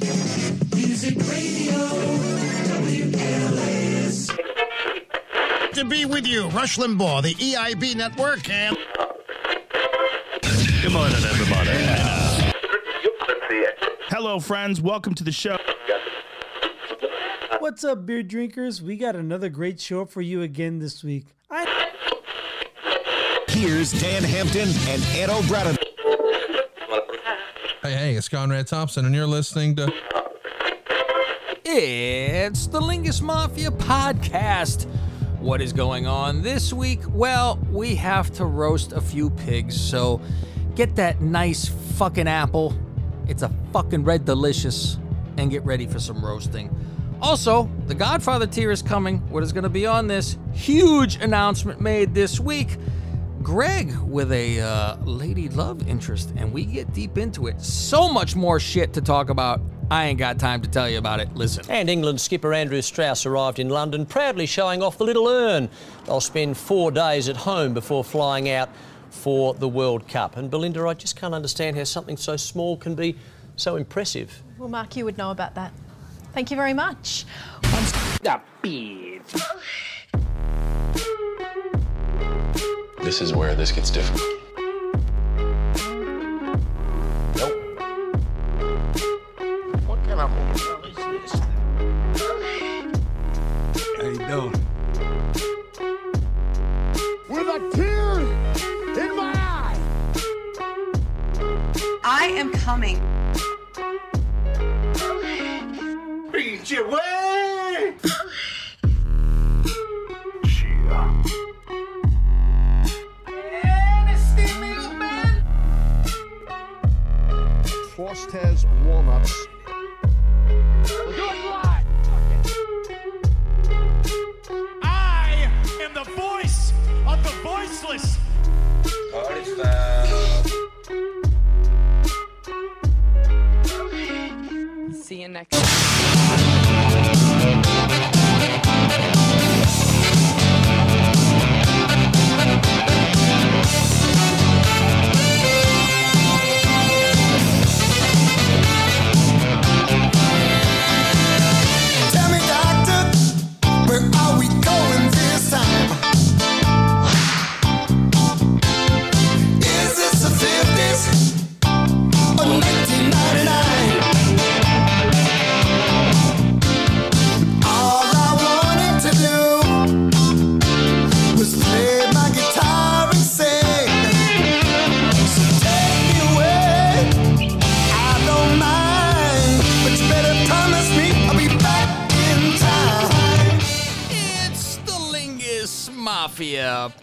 Music Radio, WLAS. To be with you, Rush Limbaugh, the EIB network, and Good morning, everybody. Hello, friends. Welcome to the show. What's up, beer drinkers? We got another great show for you again this week. I Here's Dan Hampton and Ed O'Brien. Hey, hey, it's Conrad Thompson, and you're listening to It's the Lingus Mafia podcast. What is going on this week? Well, we have to roast a few pigs, so get that nice fucking apple. It's a fucking red delicious, and get ready for some roasting. Also, the Godfather tier is coming. What is going to be on this? Huge announcement made this week. Greg with a uh, lady love interest, and we get deep into it. So much more shit to talk about. I ain't got time to tell you about it. Listen. And England skipper Andrew Strauss arrived in London, proudly showing off the little urn. They'll spend four days at home before flying out for the World Cup. And Belinda, I just can't understand how something so small can be so impressive. Well, Mark, you would know about that. Thank you very much. This is where this gets difficult. what kind of hotel is this? How you? With a tear in my eye. I am coming. Beat your way. Frost has walnuts. I am the voice of the voiceless. Uh, See you next.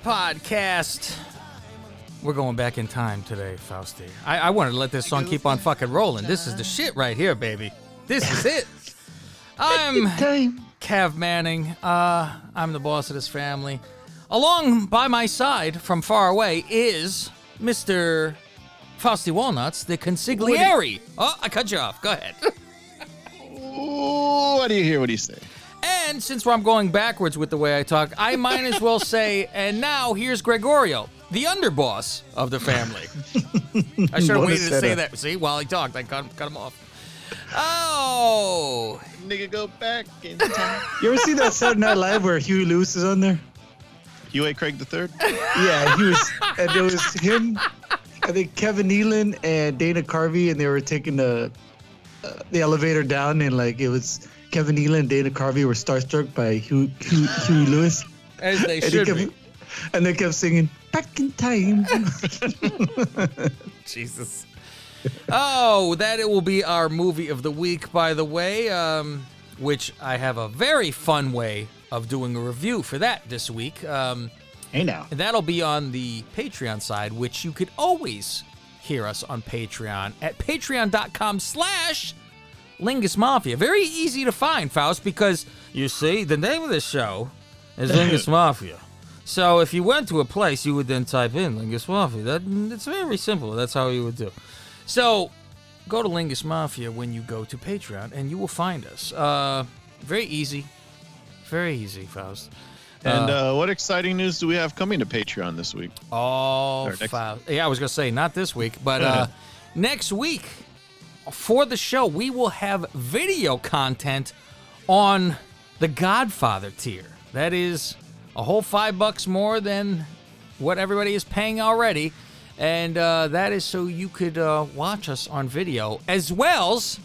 Podcast. We're going back in time today, Fausti. I, I wanted to let this song keep on fucking rolling. This is the shit right here, baby. This is it. I'm Cav Manning. Uh, I'm the boss of this family. Along by my side from far away is Mr. Fausti Walnuts, the consigliere. Oh, I cut you off. Go ahead. What do you hear? What do you say? And since I'm going backwards with the way I talk, I might as well say, and now here's Gregorio, the underboss of the family. I should have waited to say setup. that. See, while he talked, I cut, cut him off. Oh, Nigga, go back in time. You ever see that Saturday Night Live where Huey Lewis is on there? Hugh A. Craig the third. Yeah, he was, and there was him, I think Kevin Nealon and Dana Carvey, and they were taking the uh, the elevator down, and like it was Kevin Nealon and Dana Carvey were starstruck by Huey, Huey, Huey Lewis, as they and, he should kept, be. and they kept singing "Back in Time." Jesus. Oh, that it will be our movie of the week, by the way, um, which I have a very fun way of doing a review for that this week. Um, hey now, And that'll be on the Patreon side, which you could always hear us on Patreon at patreon.com slash Lingus Mafia. Very easy to find, Faust, because you see, the name of the show is Lingus Mafia. So if you went to a place, you would then type in Lingus Mafia. That it's very simple. That's how you would do. So go to Lingus Mafia when you go to Patreon, and you will find us. Uh, very easy, very easy, Faust. And uh, what exciting news do we have coming to Patreon this week? Oh, Faust. Yeah, I was gonna say not this week, but uh, next week for the show, we will have video content on the Godfather tier. That is a whole five bucks more than what everybody is paying already. And uh, that is so you could uh, watch us on video as well as,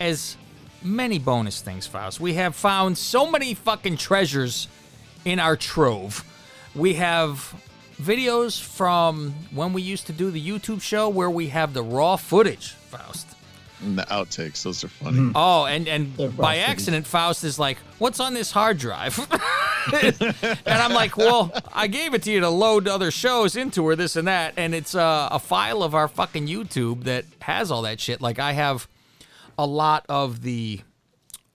as many bonus things, Faust. We have found so many fucking treasures in our trove. We have videos from when we used to do the YouTube show where we have the raw footage, Faust. And the outtakes, those are funny. Oh, and and They're by busted. accident, Faust is like, "What's on this hard drive?" and I'm like, "Well, I gave it to you to load other shows into or this and that, and it's uh, a file of our fucking YouTube that has all that shit. Like I have a lot of the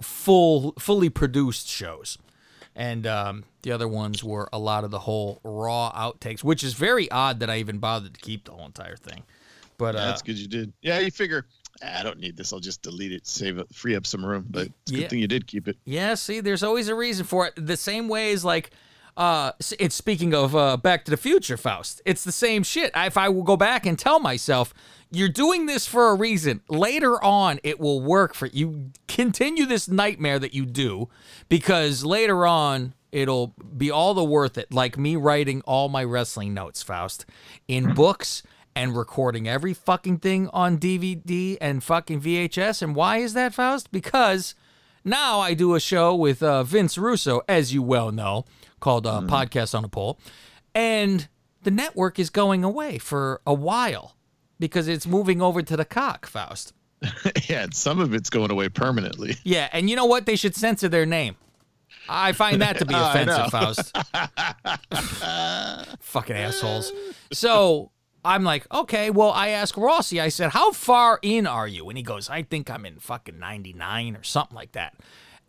full, fully produced shows." And um, the other ones were a lot of the whole raw outtakes, which is very odd that I even bothered to keep the whole entire thing. But Yeah, uh, that's good you did. Yeah, you figure "Ah, I don't need this. I'll just delete it, save it, free up some room. But it's a Yeah. good thing you did keep it. Yeah, see, there's always a reason for it. The same way as like, uh, it's speaking of uh, Back to the Future, Faust. It's the same shit. If I will go back and tell myself, you're doing this for a reason. Later on, it will work for you. Continue this nightmare that you do, because later on, it'll be all the worth it. Like me writing all my wrestling notes, Faust, in books and recording every fucking thing on DVD and fucking VHS. And why is that, Faust? Because now I do a show with uh, Vince Russo, as you well know, called uh, Podcast on a Pole. And the network is going away for a while because it's moving over to the cock, Faust. yeah, and some of it's going away permanently. Yeah, and you know what? They should censor their name. I find that to be offensive. Faust. Fucking assholes. So I'm like, okay, well, I asked Rossi, I said, how far in are you? And he goes, I think I'm in fucking 99 or something like that.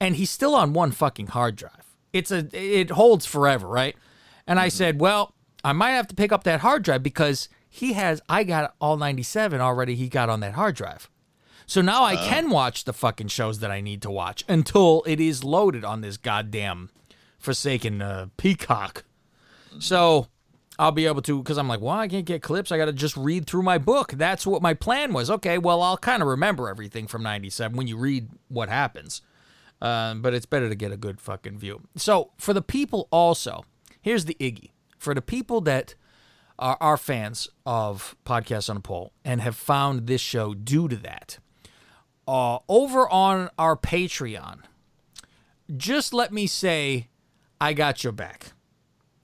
And he's still on one fucking hard drive. It's a, it holds forever, right? And I said, well, I might have to pick up that hard drive because he has, I got all 97 already, he got on that hard drive. So now I can watch the fucking shows that I need to watch until it is loaded on this goddamn forsaken uh, peacock. So I'll be able to, because I'm like, well, I can't get clips. I got to just read through my book. That's what my plan was. Okay, well, I'll kind of remember everything from 97 when you read what happens. Um, but it's better to get a good fucking view. So for the people also, here's the Iggy. For the people that are, are fans of Podcasts on a Pole and have found this show due to that, uh, over on our Patreon, just let me say, I got your back.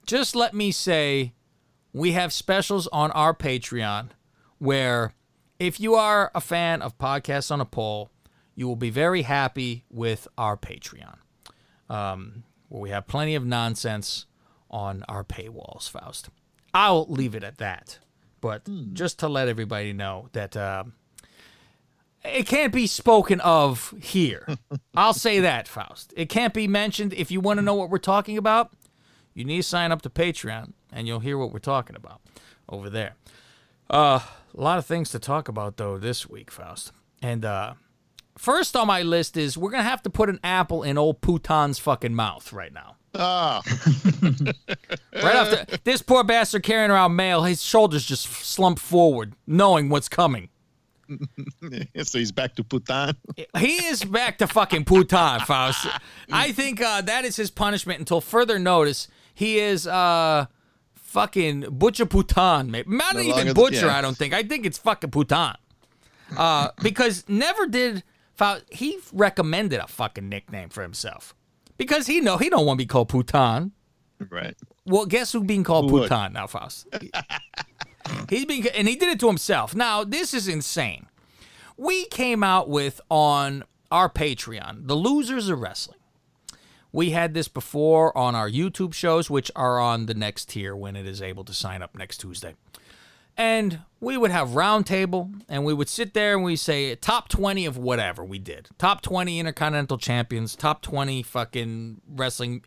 Just let me say, we have specials on our Patreon where if you are a fan of Podcasts on a Pole, you will be very happy with our Patreon. Um, where we have plenty of nonsense on our paywalls, Faust. I'll leave it at that. But just to let everybody know that um it can't be spoken of here. I'll say that, Faust. It can't be mentioned. If you want to know what we're talking about, you need to sign up to Patreon and you'll hear what we're talking about over there. Uh, a lot of things to talk about though this week, Faust. And uh, first on my list is we're gonna have to put an apple in old Putan's fucking mouth right now. Ah, Right after this poor bastard carrying around mail, his shoulders just slump forward, knowing what's coming. so he's back to Putan. He is back to fucking Putan, Faust. I think uh, that is his punishment until further notice. He is uh fucking Butcher Putan, maybe. Not No even the- Butcher, yeah. I don't think. I think it's fucking Putan. Uh, because never did Faust, he recommended a fucking nickname for himself. Because he know he don't want to be called Putan. Right. Well, guess who's being called Who would? Putan now, Faust? He's being, and he did it to himself. Now, this is insane. We came out with on our Patreon, The Losers of Wrestling. We had this before on our YouTube shows, which are on the next tier when it is able to sign up next Tuesday. And we would have roundtable, and we would sit there and we say top 20 of whatever we did. Top 20 Intercontinental Champions, top 20 fucking wrestling,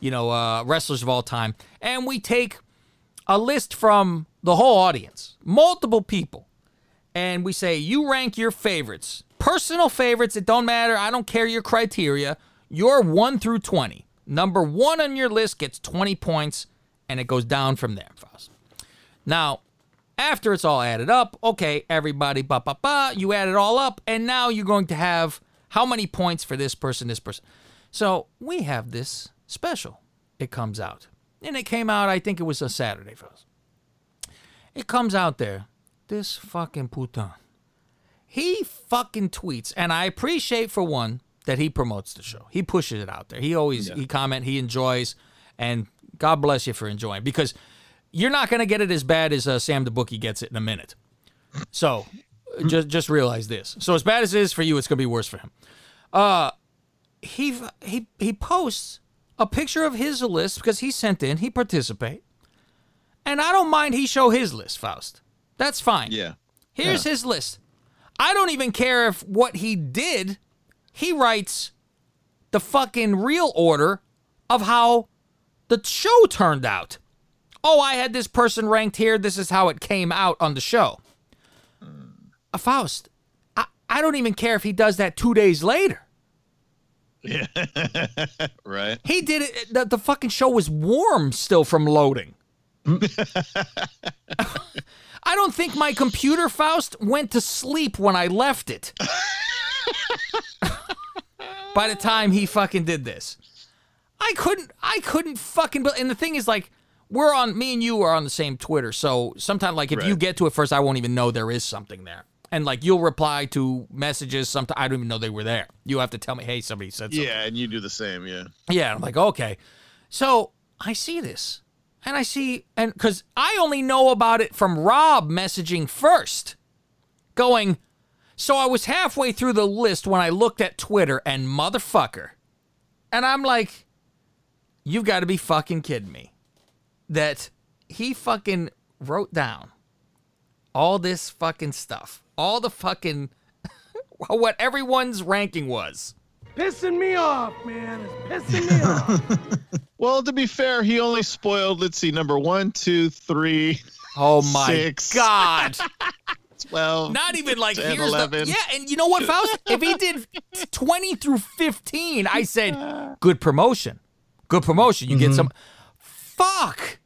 you know, uh, wrestlers of all time. And we take a list from the whole audience, multiple people, and we say, you rank your favorites. Personal favorites, it don't matter. I don't care your criteria. You're 1 through 20. Number one on your list gets 20 points, and it goes down from there. Now, after it's all added up, okay, everybody, ba ba ba, you add it all up, and now you're going to have how many points for this person, this person. So we have this special. It comes out. And it came out, I think it was a Saturday for us. It comes out there. This fucking putain. He fucking tweets, and I appreciate for one that he promotes the show. He pushes it out there. He always he comment, he enjoys, and God bless you for enjoying because you're not gonna get it as bad as uh, Sam the Bookie gets it in a minute. So just just realize this. So as bad as it is for you, it's gonna be worse for him. Uh, he he he posts a picture of his list because he sent in, he participate, and I don't mind he show his list, Faust. That's fine. Yeah. Here's his list. I don't even care if what he did, he writes the fucking real order of how the show turned out. Oh, I had this person ranked here. This is how it came out on the show. Uh, Faust, I, I don't even care if he does that two days later. Yeah. right. He did it. The, the fucking show was warm still from loading. I don't think my computer, Faust, went to sleep when I left it. By the time he fucking did this, I couldn't. I couldn't fucking. And the thing is, like, we're on. Me and you are on the same Twitter, so sometimes, like, if you get to it first, I won't even know there is something there. And like, you'll reply to messages. Sometimes I don't even know they were there. You have to tell me, hey, somebody said something. Yeah, and you do the same. Yeah. Yeah, I'm like, okay. So I see this, and I see, and because I only know about it from Rob messaging first, going. So I was halfway through the list when I looked at Twitter, and motherfucker, and I'm like, you've got to be fucking kidding me, that he fucking wrote down all this fucking stuff, all the fucking what everyone's ranking was. Pissing me off, man. It's pissing me off. Well, to be fair, he only spoiled. Let's see, number one, two, three. Oh my six, god. 12. Not even like 10, here's 11. the Yeah, and you know what, Faust? if he did 20 through 15, I said good promotion. Good promotion. You get some fuck.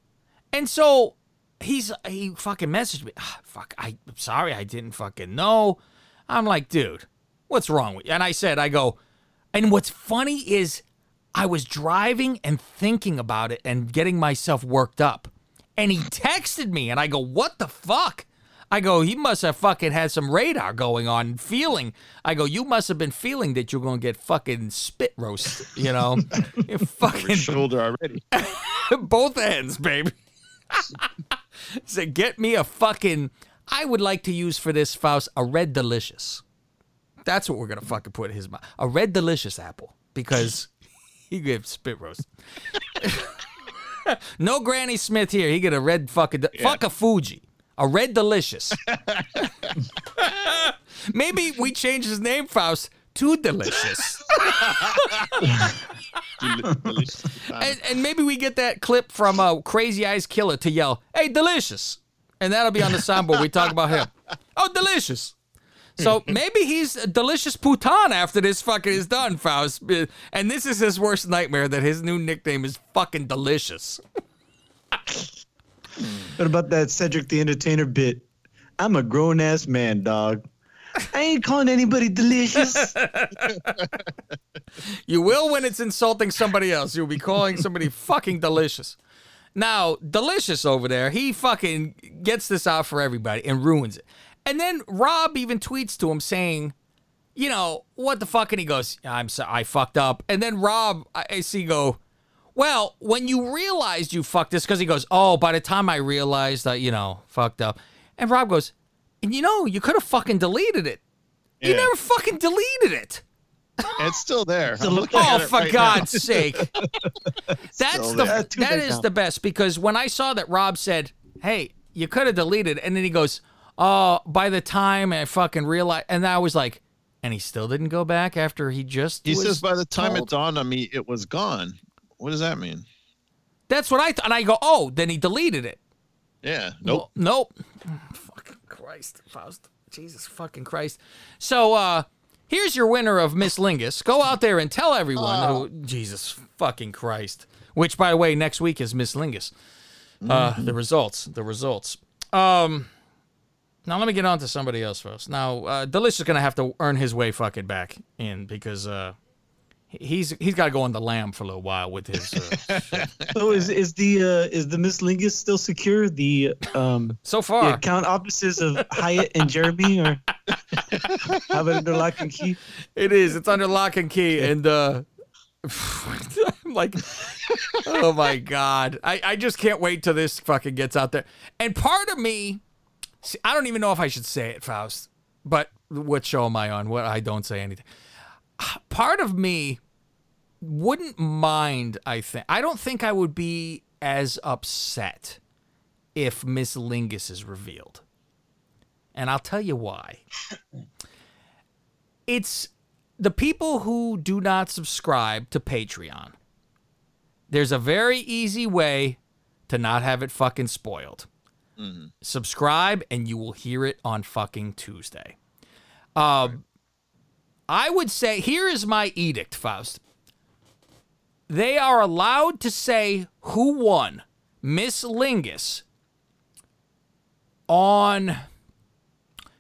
And so he's he fucking messaged me. "Ah, fuck, I, I'm sorry, I didn't fucking know. I'm like, dude, what's wrong with you? And I said, I go, and what's funny is I was driving and thinking about it and getting myself worked up. And he texted me, and I go, what the fuck? I go, he must have fucking had some radar going on, feeling. I go, you must have been feeling that you're gonna get fucking spit roast, you know? fucking shoulder already. both ends, baby. so get me a fucking. I would like to use for this Faust a red delicious. That's what we're gonna fucking put in his mouth. A red delicious apple because he gives spit roast. no Granny Smith here. He get a red fucking fuck a Fuji. A red delicious. Maybe we change his name, Faust, to delicious. and, and maybe we get that clip from uh, Crazy Eyes Killer to yell, "Hey, delicious," and that'll be on the soundboard. We talk about him. Oh, delicious. So maybe he's a delicious putan after this fucking is done, Faust. And this is his worst nightmare that his new nickname is fucking delicious. Mm. What about that Cedric the Entertainer bit? I'm a grown ass man, dog. I ain't calling anybody delicious. You will when it's insulting somebody else. You'll be calling somebody fucking delicious. Now, delicious over there, he fucking gets this out for everybody and ruins it. And then Rob even tweets to him saying, you know, what the fuck? And he goes, I'm sorry, I fucked up. And then Rob, I I see go, well, when you realized you fucked this, because he goes, oh, by the time I realized that, you know, fucked up. And Rob goes, and you know, you could have fucking deleted it. You never fucking deleted it. It's still there. I'm looking Oh, it for right God's now. sake. That's the there. that is the best because when I saw that Rob said, "Hey, you could have deleted," and then he goes, "Oh, by the time I fucking realized," and I was like, and he still didn't go back after he just He was says by the time told? it dawned on me, it was gone. What does that mean? That's what I thought, and I go, "Oh, then he deleted it." Yeah. Nope. Well, nope. Fucking Christ, Faust. Jesus fucking Christ. So, uh, here's your winner of Miss Lingus. Go out there and tell everyone who, Jesus fucking Christ. Which, by the way, next week is Miss Lingus. Uh, the results. The results. Um, Now let me get on to somebody else first. Now, uh, Delish is gonna have to earn his way fucking back in because uh, he's he's got to go on the lam for a little while with his. Uh. So is is the uh, is the Miss Lingus still secure? The um so the far, account offices of Hyatt and Jeremy or have it under lock and key. it is. It's under lock and key, and uh, I'm like, oh my god, I I just can't wait till this fucking gets out there. And part of me, see, I don't even know if I should say it, Faust. But what show am I on? What I don't say anything. Part of me wouldn't mind. I think I don't think I would be as upset if Miss Lingus is revealed, and I'll tell you why. It's the people who do not subscribe to Patreon. There's a very easy way to not have it fucking spoiled. Subscribe and you will hear it on fucking Tuesday. Um, I would say here is my edict, Faust. They are allowed to say who won Miss Lingus on,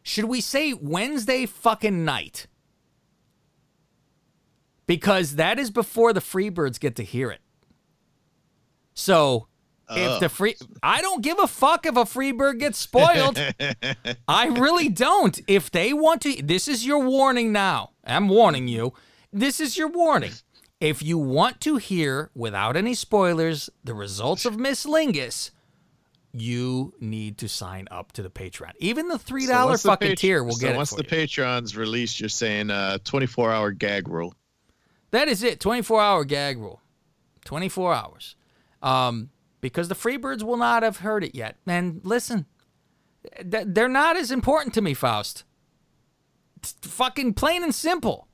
should we say Wednesday fucking night? Because that is before the Freebirds get to hear it. So if the free, I don't give a fuck if a free bird gets spoiled. I really don't. If they want to, this is your warning now. I'm warning you. This is your warning. If you want to hear, without any spoilers, the results of Miss Lingus, you need to sign up to the Patreon. Even the three So dollar the fucking Pat- tier will so get it once the you. Patreon's released, you're saying uh 24 hour gag rule. That is it. 24 hour gag rule. 24 hours. Um, because the Freebirds will not have heard it yet. And listen, they're not as important to me, Faust. It's fucking plain and simple.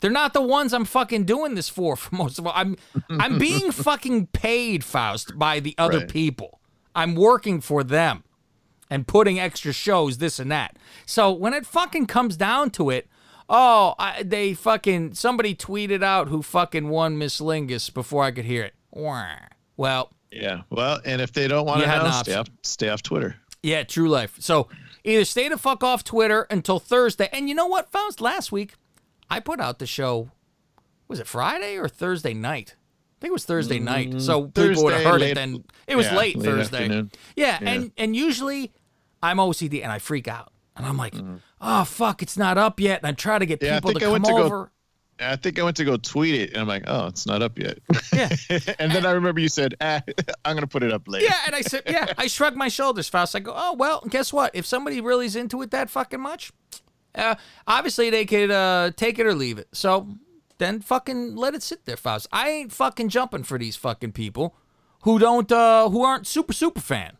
They're not the ones I'm fucking doing this for. For most of all, I'm I'm being fucking paid, Faust, by the other Right. people. I'm working for them and putting extra shows, this and that. So when it fucking comes down to it, oh, I, they fucking somebody tweeted out who fucking won Miss Lingus before I could hear it. Well, Yeah. Well, and if they don't want You to know, stay off, stay off Twitter. yeah, true life. So either stay the fuck off Twitter until Thursday. And you know what, Faust? Last week, I put out the show. Was it Friday or Thursday night? I think it was Thursday night. So people would have Mm, heard late- it then. It was yeah, late, late Thursday. Yeah, Yeah. and and usually I'm OCD and I freak out. And I'm like, Mm-hmm. oh fuck, it's not up yet. And I try to get Yeah, people to come to go- over. I think I went to go tweet it, and I'm like, oh, it's not up yet. Yeah. and then I remember you said, ah, I'm gonna put it up later. Yeah, and I said, yeah, I shrugged my shoulders, Faust. I go, oh well, guess what? If somebody really is into it that fucking much, uh, obviously they could uh, take it or leave it. So then fucking let it sit there, Faust. I ain't fucking jumping for these fucking people who don't uh, who aren't super super fan.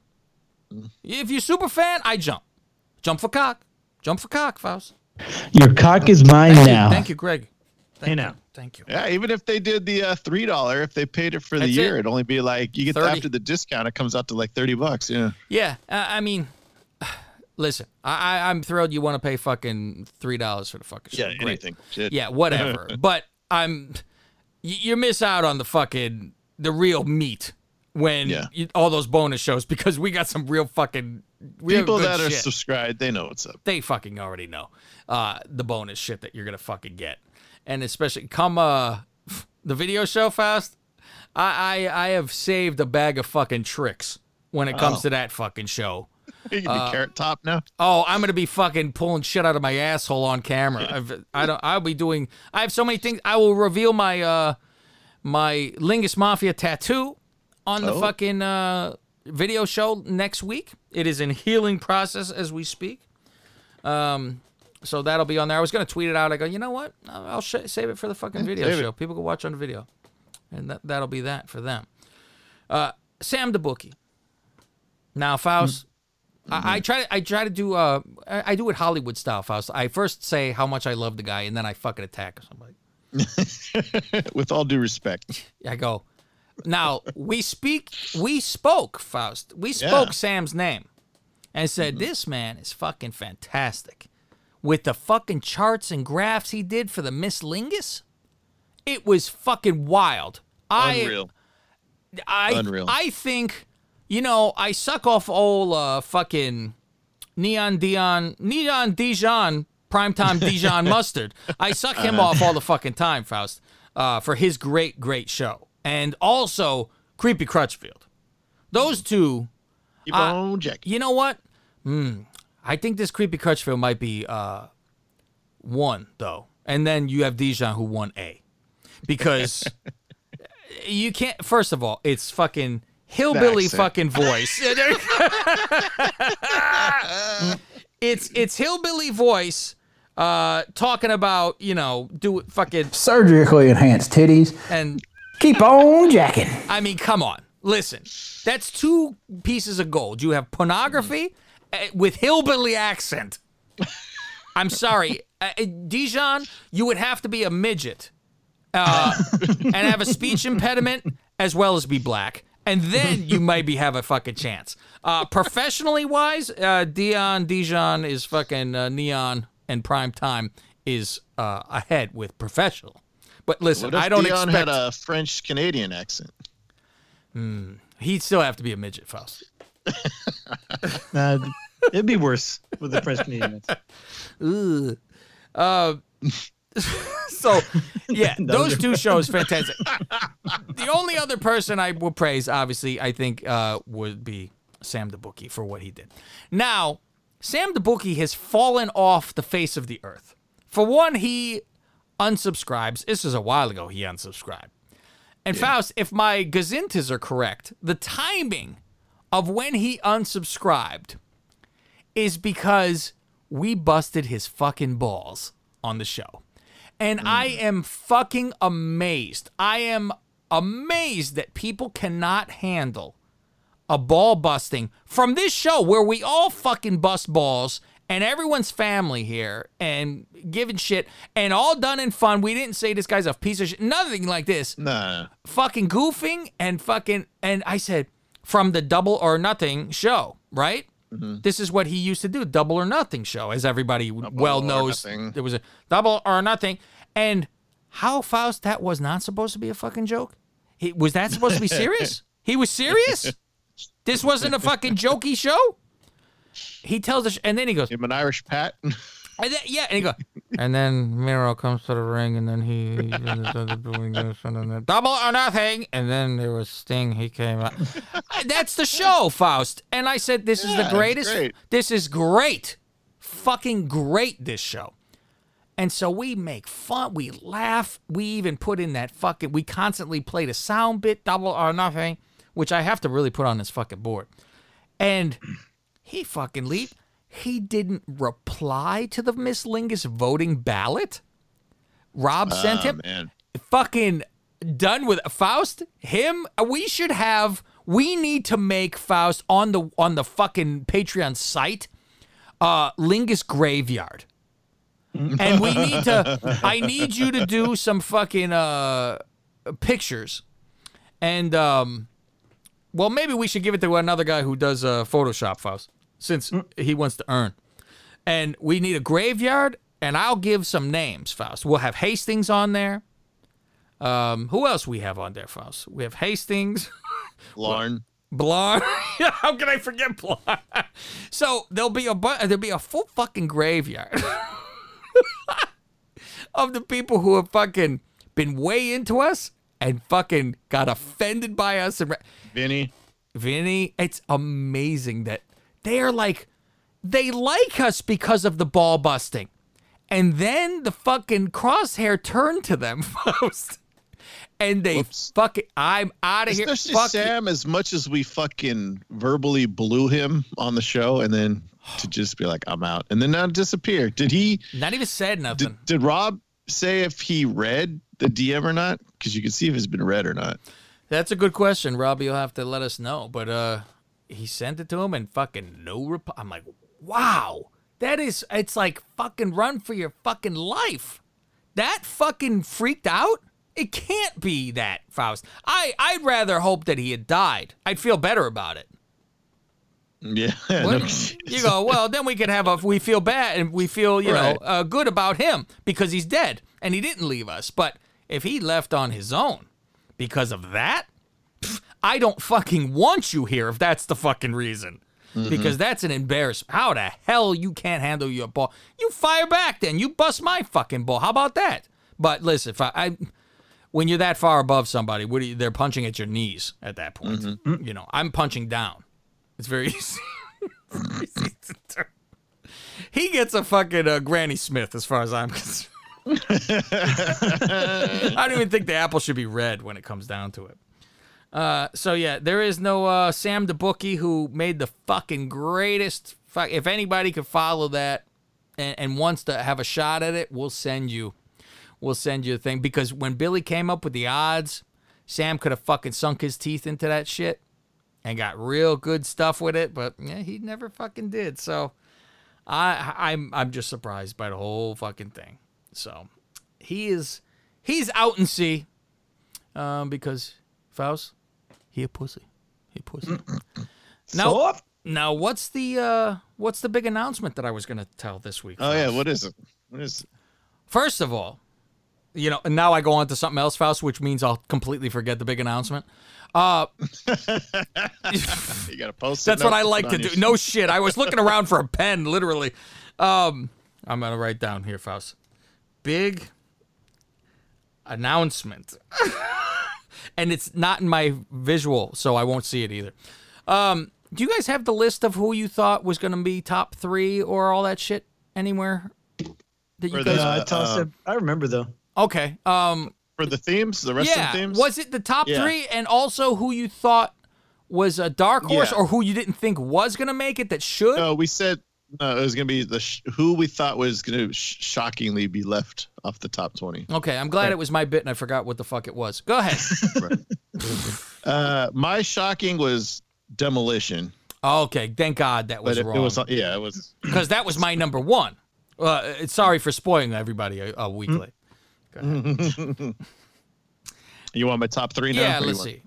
If you're super fan, I jump. Jump for cock. Jump for cock, Faust. Your cock is mine Thank now. You, thank you, Greg. Thank Hey you. now. Thank you. Yeah, even if they did the uh, three dollar, if they paid it for the That's year, it. it'd only be like you get 30. after the discount, it comes out to like thirty bucks. Yeah. Yeah, uh, I mean, listen, I, I I'm thrilled you want to pay fucking three dollars for the fucking show. Yeah, Great. anything. Shit. Yeah, whatever. but I'm, y- you miss out on the fucking the real meat when Yeah. you, all those bonus shows because we got some real fucking real People good that are subscribed, they know what's up. they fucking already know uh, the bonus shit that you're gonna fucking get, and especially come uh the video show fast. I I, I have saved a bag of fucking tricks when it comes Oh. to that fucking show. You can be carrot top now. Oh, I'm gonna be fucking pulling shit out of my asshole on camera. I've, I don't. I'll be doing. I have so many things. I will reveal my uh my Lingus Mafia tattoo on the Oh. fucking uh video show next week. It is in healing process as we speak. Um, so that'll be on there. I was gonna tweet it out. I go, you know what? I'll I'll sh- save it for the fucking video save it. show. People can watch on the video, and that that'll be that for them. Uh, Sam the bookie. Now, Faust. I, I try. I try to do. Uh, I, I do it Hollywood style, Faust. I first say how much I love the guy, and then I fucking attack somebody. With all due respect. I go. Now we speak. We spoke, Faust. We spoke Yeah. Sam's name, and said this man is fucking fantastic, with the fucking charts and graphs he did for the Miss Lingus. It was fucking wild. I Unreal. I Unreal. I think you know I suck off old uh, fucking Neon Dion, Neon Dijon, primetime Dijon mustard. I suck him off all the fucking time, Faust, uh, for his great, great show. And also Creepy Crutchfield. Those two, Keep Uh, on you know what? Hmm. I think this Creepy Crutchfield might be uh, one, though. And then you have Dijon who won A. Because you can't, first of all, it's fucking hillbilly fucking voice. it's it's hillbilly voice uh talking about you know do fucking Surgically enhanced titties. and Keep on jacking. I mean, come on. Listen, that's two pieces of gold. You have pornography uh, with hillbilly accent. I'm sorry, uh, Dijon. You would have to be a midget uh, and have a speech impediment as well as be black, and then you might be have a fucking chance. Uh, professionally wise, uh, Dion Dijon is fucking uh, neon, and prime time is uh, ahead with professional. But listen, What if I don't Dion expect had a French Canadian accent? he'd still have to be a midget, Faust. Nah, it'd be worse with the French Canadians. Ugh. Uh, so, yeah, those two shows fantastic. the only other person I will praise, obviously, I think uh, would be Sam the Bookie for what he did. Now, Sam the Bookie has fallen off the face of the earth. For one, he unsubscribes. This is a while ago he unsubscribed. And Faust, if my gazintas are correct, the timing of when he unsubscribed is because we busted his fucking balls on the show. And I mm. am fucking amazed. I am amazed that people cannot handle a ball busting from this show where we all fucking bust balls and everyone's family here and giving shit and all done in fun. We didn't say this guy's a piece of shit. Nothing like this Nah. fucking goofing and fucking and I said from the double or nothing show, right? Mm-hmm. This is what he used to do, double or nothing show, as everybody well knows. Nothing. There was a double or nothing, and how Faust that was not supposed to be a fucking joke. He was that supposed to be serious? he was serious. This wasn't a fucking jokey show. He tells us, and then he goes, Him an Irish Pat. and then, yeah, and he go, and then Miro comes to the ring, and then he, he doing this, and then double or nothing, and then there was Sting. He came out. That's the show, Faust. And I said, this is the greatest. great. This is great, fucking great. This show. And so we make fun, we laugh, we even put in that fucking. We constantly play the sound bit, double or nothing, which I have to really put on this fucking board. And he fucking leaped. He didn't reply to the Miss Lingus voting ballot. Rob sent Oh, him. man. Fucking done with Faust. Him. We should have. We need to make Faust on the on the fucking Patreon site. Uh, Lingus graveyard. and we need to. I need you to do some fucking uh pictures, and um, well, maybe we should give it to another guy who does uh, Photoshop Faust, since he wants to earn. And we need a graveyard, and I'll give some names, Faust. We'll have Hastings on there. Um, who else we have on there, Faust? We have Hastings, Larn. Blarn. How can I forget Blarn? so there'll be a bu- there'll be a full fucking graveyard of the people who have fucking been way into us and fucking got offended by us and. Re- Vinny. Vinny, it's amazing that they are like, they like us because of the ball busting. And then the fucking crosshair turned to them first. And they fucking, I'm out of here. Especially Fuck you. Sam, as much as we fucking verbally blew him on the show, and then to just be like, "I'm out," and then now disappear. Did he? Not even said nothing. Did, did Rob say if he read the DM or not? Because you can see if it's been read or not. That's a good question, Robbie. You'll have to let us know. But uh, he sent it to him and fucking no reply. I'm like, wow, that is. It's like fucking run for your fucking life. That fucking freaked out. It can't be that Faust. I I'd rather hope that he had died. I'd feel better about it. Yeah. No you go, well, then we could have a, we feel bad and we feel, you Right. know, uh, good about him because he's dead and he didn't leave us. But if he left on his own because of that, I don't fucking want you here if that's the fucking reason. Mm-hmm. because that's an embarrassment. How the hell you can't handle your ball? You fire back, then you bust my fucking ball. How about that? But listen, if I, I when you're that far above somebody, you, they're punching at your knees at that point. Mm-hmm. Mm-hmm. You know, I'm punching down. It's very easy. Very easy to do. he gets a fucking uh, Granny Smith, as far as I'm concerned. I don't even think the apple should be red when it comes down to it. Uh, so yeah, there is no uh, Sam the bookie who made the fucking greatest. Fuck, if anybody could follow that and, and wants to have a shot at it, we'll send you. We'll send you a thing because when Billy came up with the odds, Sam could have fucking sunk his teeth into that shit and got real good stuff with it, but yeah, he never fucking did. So I I'm I'm just surprised by the whole fucking thing. So he is he's out and see um, because Faust he a pussy. He a pussy. now, now what's the uh, what's the big announcement that I was gonna tell this week? Oh yeah, what is it? What is it? First of all, you know, and now I go on to something else, Faust, which means I'll completely forget the big announcement. Uh, You got to post. that's what I like to do. No shit. I was looking around for a pen, literally. Um, I'm gonna write down here, Faust. Big announcement, and it's not in my visual, so I won't see it either. Um, do you guys have the list of who you thought was gonna be top three or all that shit anywhere? That you For guys? the- Uh, I uh. I remember though. okay. Um, for the themes, the wrestling yeah. Of the themes. Was it the top Yeah. three, and also who you thought was a dark horse, Yeah. or who you didn't think was gonna make it that should? No, we said no. It was gonna be the sh- who we thought was gonna sh- shockingly be left off the top twenty. Okay, I'm glad it was my bit and I forgot what the fuck it was. Go ahead. Uh, my shocking was demolition, okay, thank God that was it, wrong. it was yeah, it was. because that was my number one. Uh, sorry for spoiling everybody a, a week late. You want my top three now? Yeah, let's see.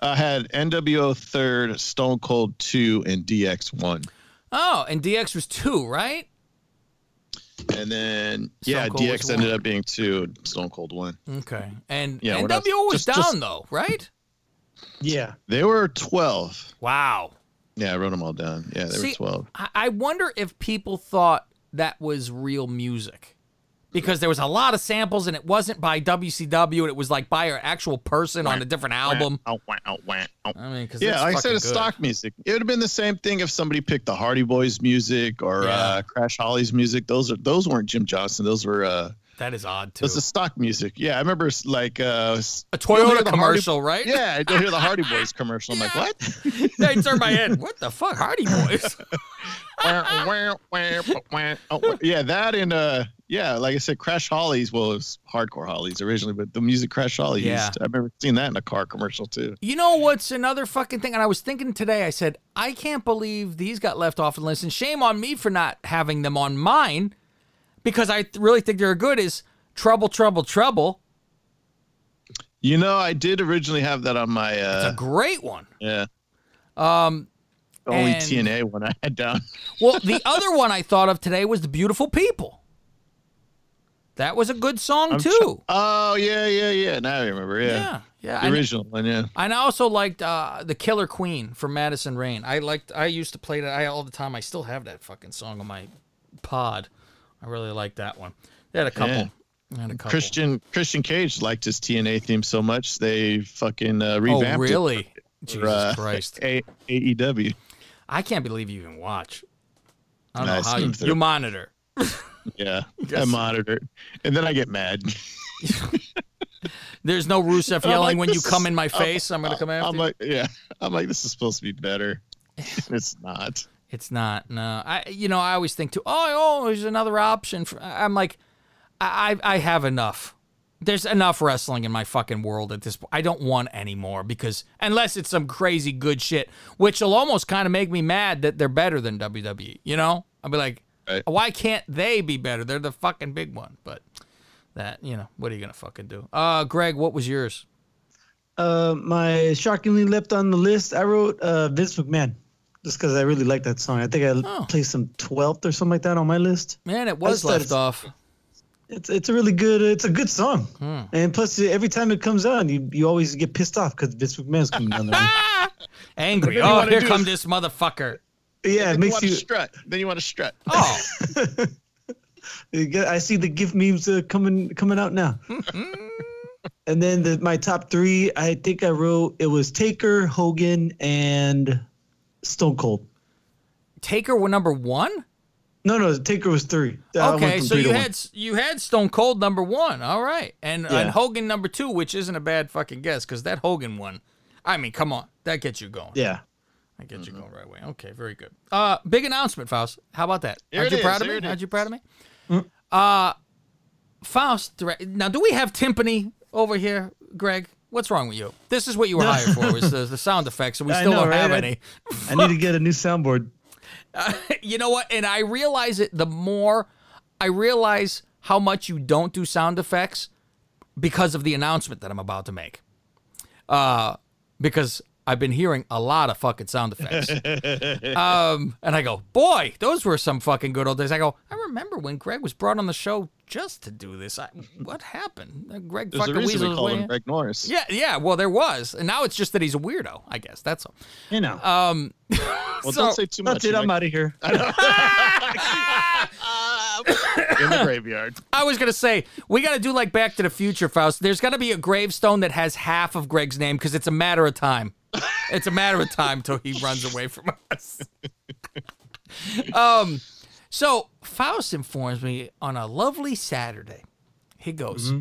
I had NWO third, Stone Cold two, and DX one, Oh, and DX was two, right? and then yeah, DX ended up being two, Stone Cold one. Okay, and Yeah, what NWO else? was Just- down just- though, right? Yeah. They were twelve. Wow. Yeah, I wrote them all down. Yeah, they See, were twelve. I- I wonder if people thought that was real music. Because there was a lot of samples and it wasn't by WCW and it was like by an actual person on a different album. Ow, wah, ow, wah. I mean, because Yeah, like I said, it's stock music. It would have been the same thing if somebody picked the Hardy Boys music or Yeah. uh, Crash Holly's music. Those are those weren't Jim Johnson. Those were uh, That is odd too. those is stock music. Yeah, I remember like uh, A Toyota the Hardy- commercial, right? Yeah, I go hear the Hardy Boys commercial. I'm like, what? I turned my head. What the fuck, Hardy Boys? Oh, yeah, that and uh, yeah, like I said, Crash Hollies. well, it was hardcore Hollies originally, but the music Crash Holly Yeah. used. I remember seeing that in a car commercial too. You know what's another fucking thing? And I was thinking today, I said, I can't believe these got left off the list. And shame on me for not having them on mine because I really think they're good. Is Trouble, Trouble, Trouble. You know, I did originally have that on my It's a uh, great one. yeah Um, only and- TNA one I had down. Well, the other one I thought of today was The Beautiful People. That was a good song, I'm too. Oh yeah, yeah, yeah. Now I remember. Yeah, Yeah, yeah. The original one. Yeah. And I also liked uh, the Killer Queen from Madison Rayne. I liked. I used to play that I, all the time. I still have that fucking song on my pod. I really like that one. They had a couple. Yeah. Had a couple. Christian Christian Cage liked his TNA theme so much they fucking uh, revamped oh, really? it. for, Jesus uh, Christ! A- AEW. I can't believe you even watch. I don't I know how you, you monitor. Yeah, I monitor it, and then I get mad. There's no Rusev yelling like, when you come in my face. I'm, gonna come after I'm you. like, yeah, I'm like, this is supposed to be better. it's not. It's not. No, I. You know, I always think too. Oh, oh, there's another option. For, I'm like, I, I I have enough. There's enough wrestling in my fucking world at this point. I don't want any more because unless it's some crazy good shit, which will almost kind of make me mad that they're better than WWE. You know, I'll be like, Right. why can't they be better? They're the fucking big one. But that, you know, what are you gonna fucking do? Uh, Greg, what was yours? Uh, my shockingly left on the list. I wrote uh, Vince McMahon just because I really like that song. I think I Oh. placed some 12th or something like that on my list. Man, it was left it's- off. It's it's a really good it's a good song, Hmm. and plus every time it comes on, you you always get pissed off because Vince McMahon's coming down there. Angry. What do you Oh, here comes this motherfucker. Yeah, Then it makes want to you. strut. Then you want to strut. Oh, I see the GIF memes uh, coming coming out now. and then the, my top three, I think I wrote it was Taker, Hogan, and Stone Cold. Taker were number one. No, no, Taker was three. I Okay, so three you had s- you had Stone Cold number one. All right, and Yeah. and Hogan number two, which isn't a bad fucking guess because that Hogan one. I mean, come on, that gets you going. Yeah. That gets you going right away. Okay, very good. Uh, big announcement, Faust. How about that? Here Aren't you is, proud of here me? Aren't you proud of me? Uh, Faust. direct- Now, do we have timpani over here, Greg? What's wrong with you? This is what you were hired for, was the, the sound effects, and we I still know, don't right? have I- any. I need to get a new soundboard. you know what? And I realize it the more I realize how much you don't do sound effects because of the announcement that I'm about to make. Uh, because I've been hearing a lot of fucking sound effects. um, and I go, boy, those were some fucking good old days. I go, I remember when Greg was brought on the show just to do this. I, what happened? Uh, Greg There's a fucking reason weaseled we his call him. Greg Norris. Yeah, yeah. Well, there was, and now it's just that he's a weirdo. I guess that's all. You know. Um, Well, so- don't say too much. That's it. I'm out of here. in the graveyard. I was gonna say we gotta do like Back to the Future, Faust. There's gotta be a gravestone that has half of Greg's name because it's a matter of time. It's a matter of time till he runs away from us. um, so Faust informs me on a lovely Saturday. He goes,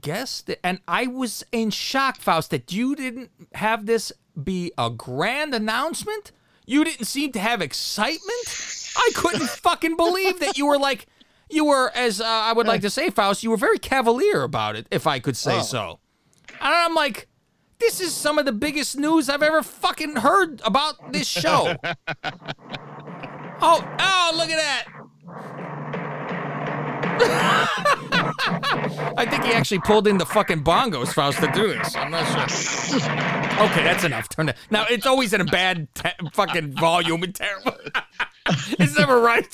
guess that, and I was in shock, Faust, that you didn't have this be a grand announcement. You didn't seem to have excitement. I couldn't fucking believe that you were like, you were, as uh, I would like to say, Faust, you were very cavalier about it, if I could say Oh. so. And I'm like, this is some of the biggest news I've ever fucking heard about this show. oh, oh, look at that. I think he actually pulled in the fucking bongos, Faust, to do this. I'm not sure. Okay, that's enough. Turn it. Now it's always in a bad te- fucking volume and terrible. it's never right.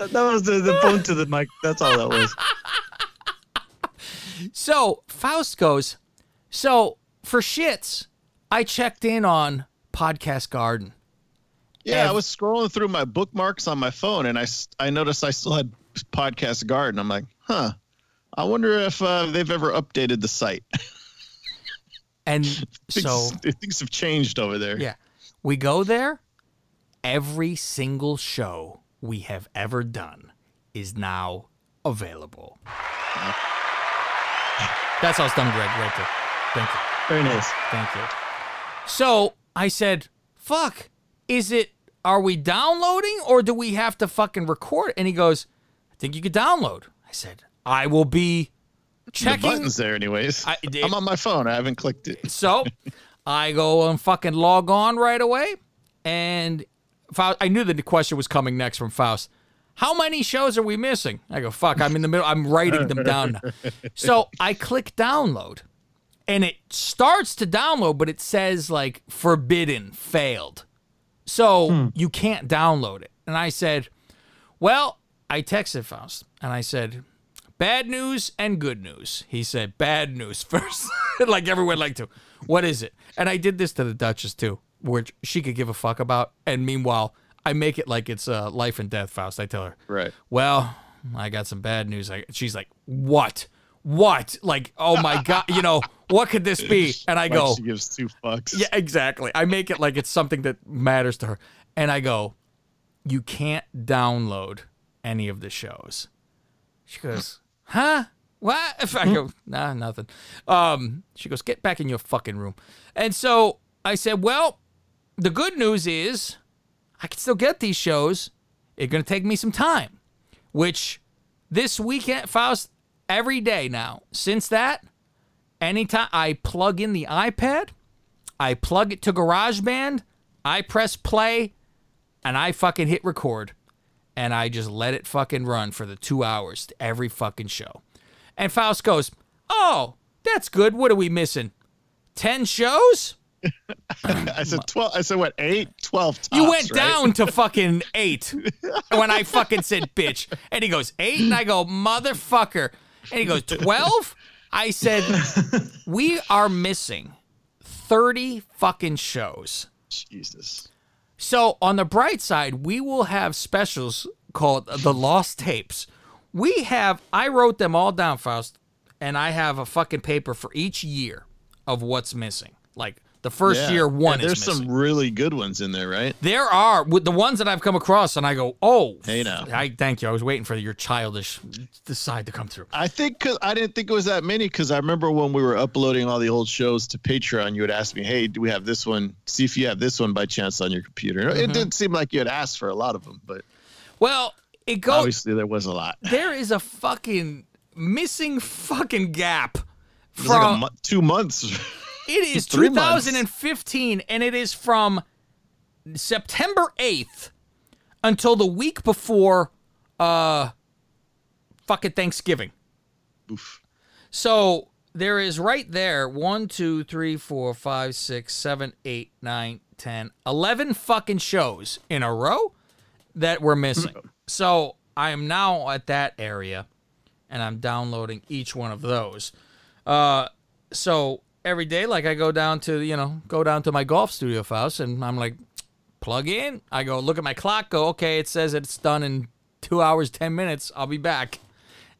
That was the, the phone to the mic. That's all that was. So Faust goes. So for shits, I checked in on Podcast Garden. Yeah, I was scrolling through my bookmarks on my phone, and I, I noticed I still had Podcast Garden. I'm like, huh. I wonder if uh, they've ever updated the site. And things, so things have changed over there. Yeah. We go there. Every single show we have ever done is now available. That's all it's done, Greg, right there. Thank you. Very nice. Thank you. So I said, fuck, is it, are we downloading or do we have to fucking record? And he goes, I think you could download. I said, I will be The checking. button's there, anyways. I- I'm on my phone. I haven't clicked it. So I go and fucking log on right away. And Faust, I knew that the question was coming next from Faust. How many shows are we missing? I go, fuck, I'm in the middle. I'm writing them down now. So I click download and it starts to download, but it says like forbidden, failed. So you can't download it. And I said, well, I texted Faust and I said, bad news and good news. He said, bad news first, like everyone like to. What is it? And I did this to the Duchess too, which she could give a fuck about. And meanwhile, I make it like it's uh, life and death, Faust. I tell her, Right. well, I got some bad news. I, she's like, what? What? Like, oh my God, you know, what could this be? And I Like go, she gives two fucks. yeah, exactly. I make it like it's something that matters to her. And I go, you can't download any of the shows. She goes, huh? What? If I go, nah, nothing. Um, she goes, get back in your fucking room. And so I said, well, the good news is I can still get these shows. It's going to take me some time, which this weekend, Faust, every day now, since that, anytime I plug in the iPad, I plug it to GarageBand, I press play, and I fucking hit record. And I just let it fucking run for the two hours to every fucking show. And Faust goes, Oh, that's good. What are we missing? 10 shows? I said twelve. I said what? Eight, twelve. Tops, You went right? down to fucking eight when I fucking said bitch. And he goes, eight? And I go, motherfucker. And he goes, 12? I said, we are missing 30 fucking shows. Jesus. So on the bright side, we will have specials called the Lost Tapes. We have I wrote them all down, Faust, and I have a fucking paper for each year of what's missing. Like the first Yeah. year, one There's some really good ones in there, right? There are with the ones that I've come across, and I go, "Oh, Hey now. I thank you. I was waiting for your childish decide to come through." I think cause I didn't think it was that many because I remember when we were uploading all the old shows to Patreon, you would ask me, "Hey, do we have this one? See if you have this one by chance on your computer." It Mhm. didn't seem like you had asked for a lot of them, but Well, it goes. obviously there was a lot. There is a fucking missing fucking gap It was like a from mo- two months. It is Three months. 2015, and it is from September 8th until the week before uh fucking Thanksgiving. Oof. So there is right there one, two, three, four, five, six, seven, eight, nine, ten, eleven fucking shows in a row that we're missing. so I am now at that area and I'm downloading each one of those. Uh, so every day, like I go down to you know go down to my golf studio house, and I'm like, plug in. I go look at my clock. Go okay, it says it's done in two hours ten minutes. I'll be back.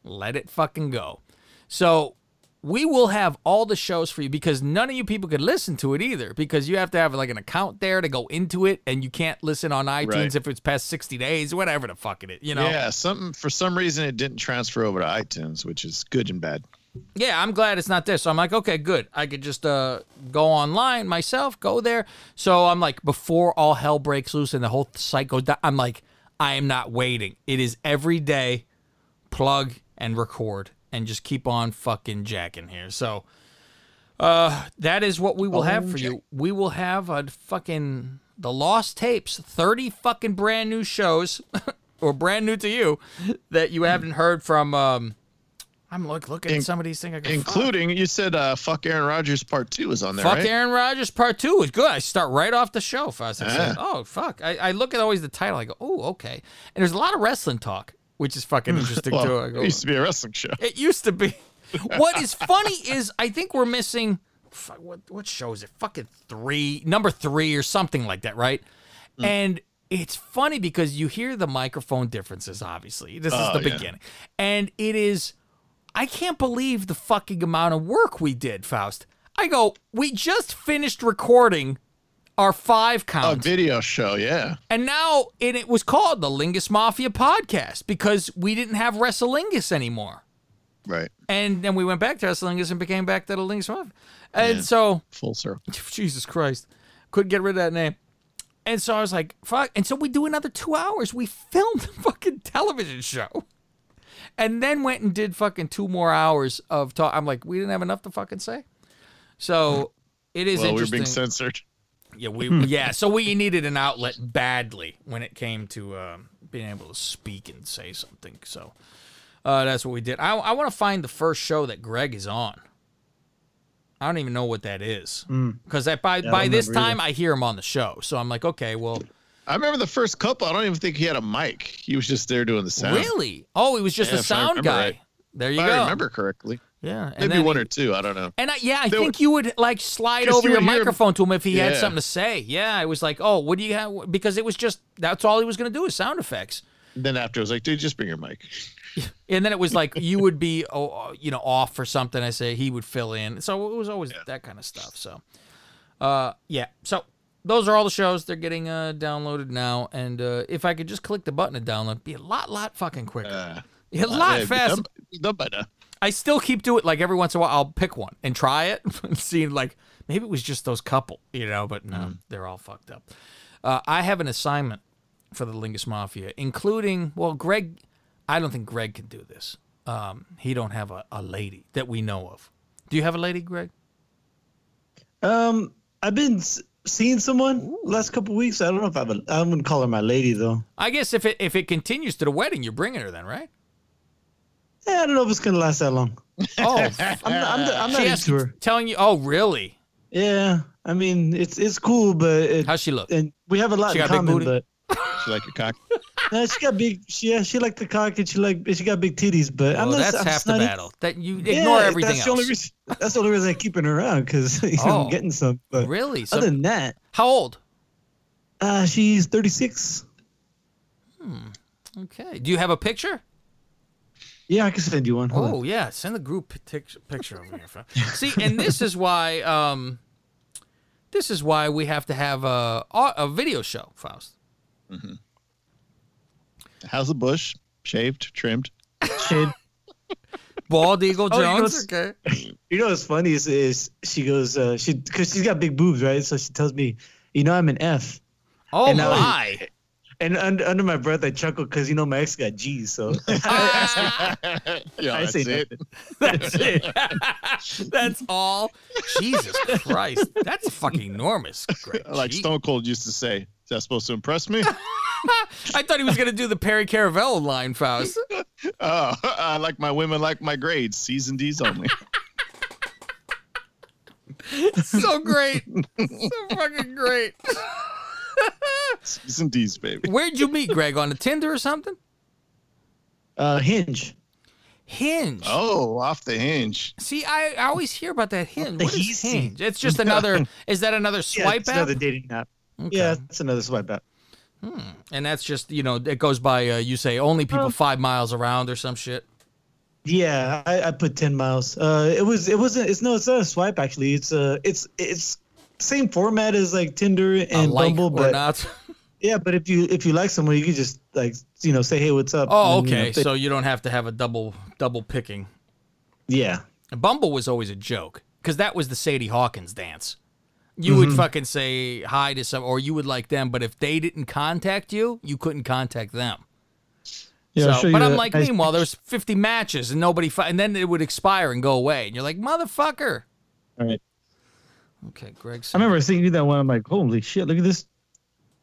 Let it fucking go. So we will have all the shows for you because none of you people could listen to it either because you have to have like an account there to go into it, and you can't listen on iTunes Right. if it's past sixty days, whatever the fuck it is. You know. Yeah, something for some reason it didn't transfer over to iTunes, which is good and bad. Yeah, I'm glad it's not there. So I'm like, okay, good. I could just uh, go online myself, go there. So I'm like, before all hell breaks loose and the whole site goes down, I'm like, I am not waiting. It is every day, plug and record, and just keep on fucking jacking here. So uh, that is what we will have for you. We will have a fucking the lost tapes, 30 fucking brand new shows, or brand new to you that you haven't heard from. Um, I'm look looking at some of these things. I go, fuck. Including you said uh fuck Aaron Rodgers part two is on there, Fuck right? Aaron Rodgers part two was good. I start right off the show. I said, Ah. "Oh fuck!" I, I look at always the title. I go, "Oh okay." And there's a lot of wrestling talk, which is fucking interesting Well, too. I go, it used to be a wrestling show. It used to be. what is funny is I think we're missing. Fuck, what what show is it? Fucking three, number three or something like that, right? Hmm. And it's funny because you hear the microphone differences. Obviously, this Oh, is the yeah. beginning, and it is. I can't believe the fucking amount of work we did, Faust. I go, we just finished recording our five A video show, yeah. And now and it was called the Lingus Mafia podcast because we didn't have Wrestlingus anymore. Right. And then we went back to Wrestlingus and became back to the Lingus Mafia. And Yeah. so Full circle. Jesus Christ. Couldn't get rid of that name. And so I was like, fuck. And so we do another two hours. We filmed a fucking television show. And then went and did fucking two more hours of talk. I'm like, we didn't have enough to fucking say. So it is well, we were being censored. Yeah, we yeah. So we needed an outlet badly when it came to um, being able to speak and say something. So uh, that's what we did. I I want to find the first show that Greg is on. I don't even know what that is Mm. because that by Yeah, by this remember time I hear him on the show. So I'm like, okay, well, I remember the first couple. I don't even think he had a mic. He was just there doing the sound. really? Oh, he was just Yeah, a sound guy. right. There you If go. I remember correctly. Yeah, Maybe one he- or two. I don't know. And I, yeah, I There think you would like slide over you your hear him- microphone to him if he had something to say. Yeah, I was like, oh, what do you have? Because it was just that's all he was going to do is sound effects. And Then after I was like, dude, just bring your mic. And then it was like you would be, oh, you know, off for something. I say he would fill in. So it was always that kind of stuff. So, uh, yeah. So those are all the shows. They're getting uh, downloaded now. And uh, if I could just click the button to download, it'd be a lot, lot fucking quicker. Yeah, a lot Uh, yeah, faster. by now. I still keep doing it. Like every once in a while, I'll pick one and try it and see. Like maybe it was just those couple, you know. But no, Mm. they're all fucked up. Uh, I have an assignment for the Lingus Mafia, including well, Greg. I don't think Greg can do this. Um, he don't have a, a lady that we know of. Do you have a lady, Greg? Um, I've been s- seeing someone last couple weeks. I don't know if I have a. I wouldn't call her my lady though. I guess if it if it continues to the wedding, you're bringing her then, right? Yeah, I don't know if it's gonna last that long. Oh, I'm not, I'm, not- I'm not she has into her. telling you. Oh, really? Yeah, I mean it's it's cool, but it, How's she look? and we have a lot She in got a big common. booty? But She like your cock. No, she got big. She yeah, she like the cock and she like she got big titties. But I'm not. that's I'm half just the not in- battle. That you Yeah, ignore everything that's else. The only reason, that's the only reason I'm keeping her around because you know Oh. I'm getting some. But Really? So- other than that, How old? Uh, she's 36. Okay. Do you have a picture? Yeah, I can send you one. Hold on. Oh yeah, send the group pic- picture over here. fam. See, and this is why um, this is why we have to have a a video show, Faust. How's the bush? Shaved, trimmed. Shade. Bald Eagle Oh, you know Jones. what's- okay. You know what's funny is, is she goes uh, she because she's got big boobs, right? So she tells me, you know, I'm an F. Oh And now- my! And under, under my breath, I chuckle because you know my ex got G's. So yeah, I that's say it. That's it. That's all. Jesus Christ, that's fucking enormous. Greg. Like Stone Cold used to say. Is that supposed to impress me? I thought he was gonna do the Perry Caravello line, Faust. oh, I like my women like my grades. C's and D's only. so great, so fucking great. C's and D's, baby. Where'd you meet Greg on the Tinder or something? uh, Hinge. Hinge. Oh, off the hinge. See, I, I always hear about that Hinge. the What is Hinge? It's just another. is that another swipe Yeah, swipe it's app? another dating app. Okay. Yeah, it's another swipe app. And that's just you know it goes by uh, you say only people five miles around or some shit. Yeah, I, I put ten miles. Uh, it was it wasn't it's no it's not a swipe actually. It's uh it's it's same format as like Tinder and like Bumble, but not? yeah, but if you if you like someone, you can just like you know say hey what's up. Oh, and, you know, okay. So you don't have to have a double double picking. yeah, Bumble was always a joke because that was the Sadie Hawkins dance. You would fucking say hi to some, or you would like them, but if they didn't contact you, you couldn't contact them. yeah. So, but I'm like, nice meanwhile, there's 50 matches and nobody, fi- and then it would expire and go away, and you're like, motherfucker. All right. Okay, Greg. I remember seeing you that one. I'm like, holy shit, look at this,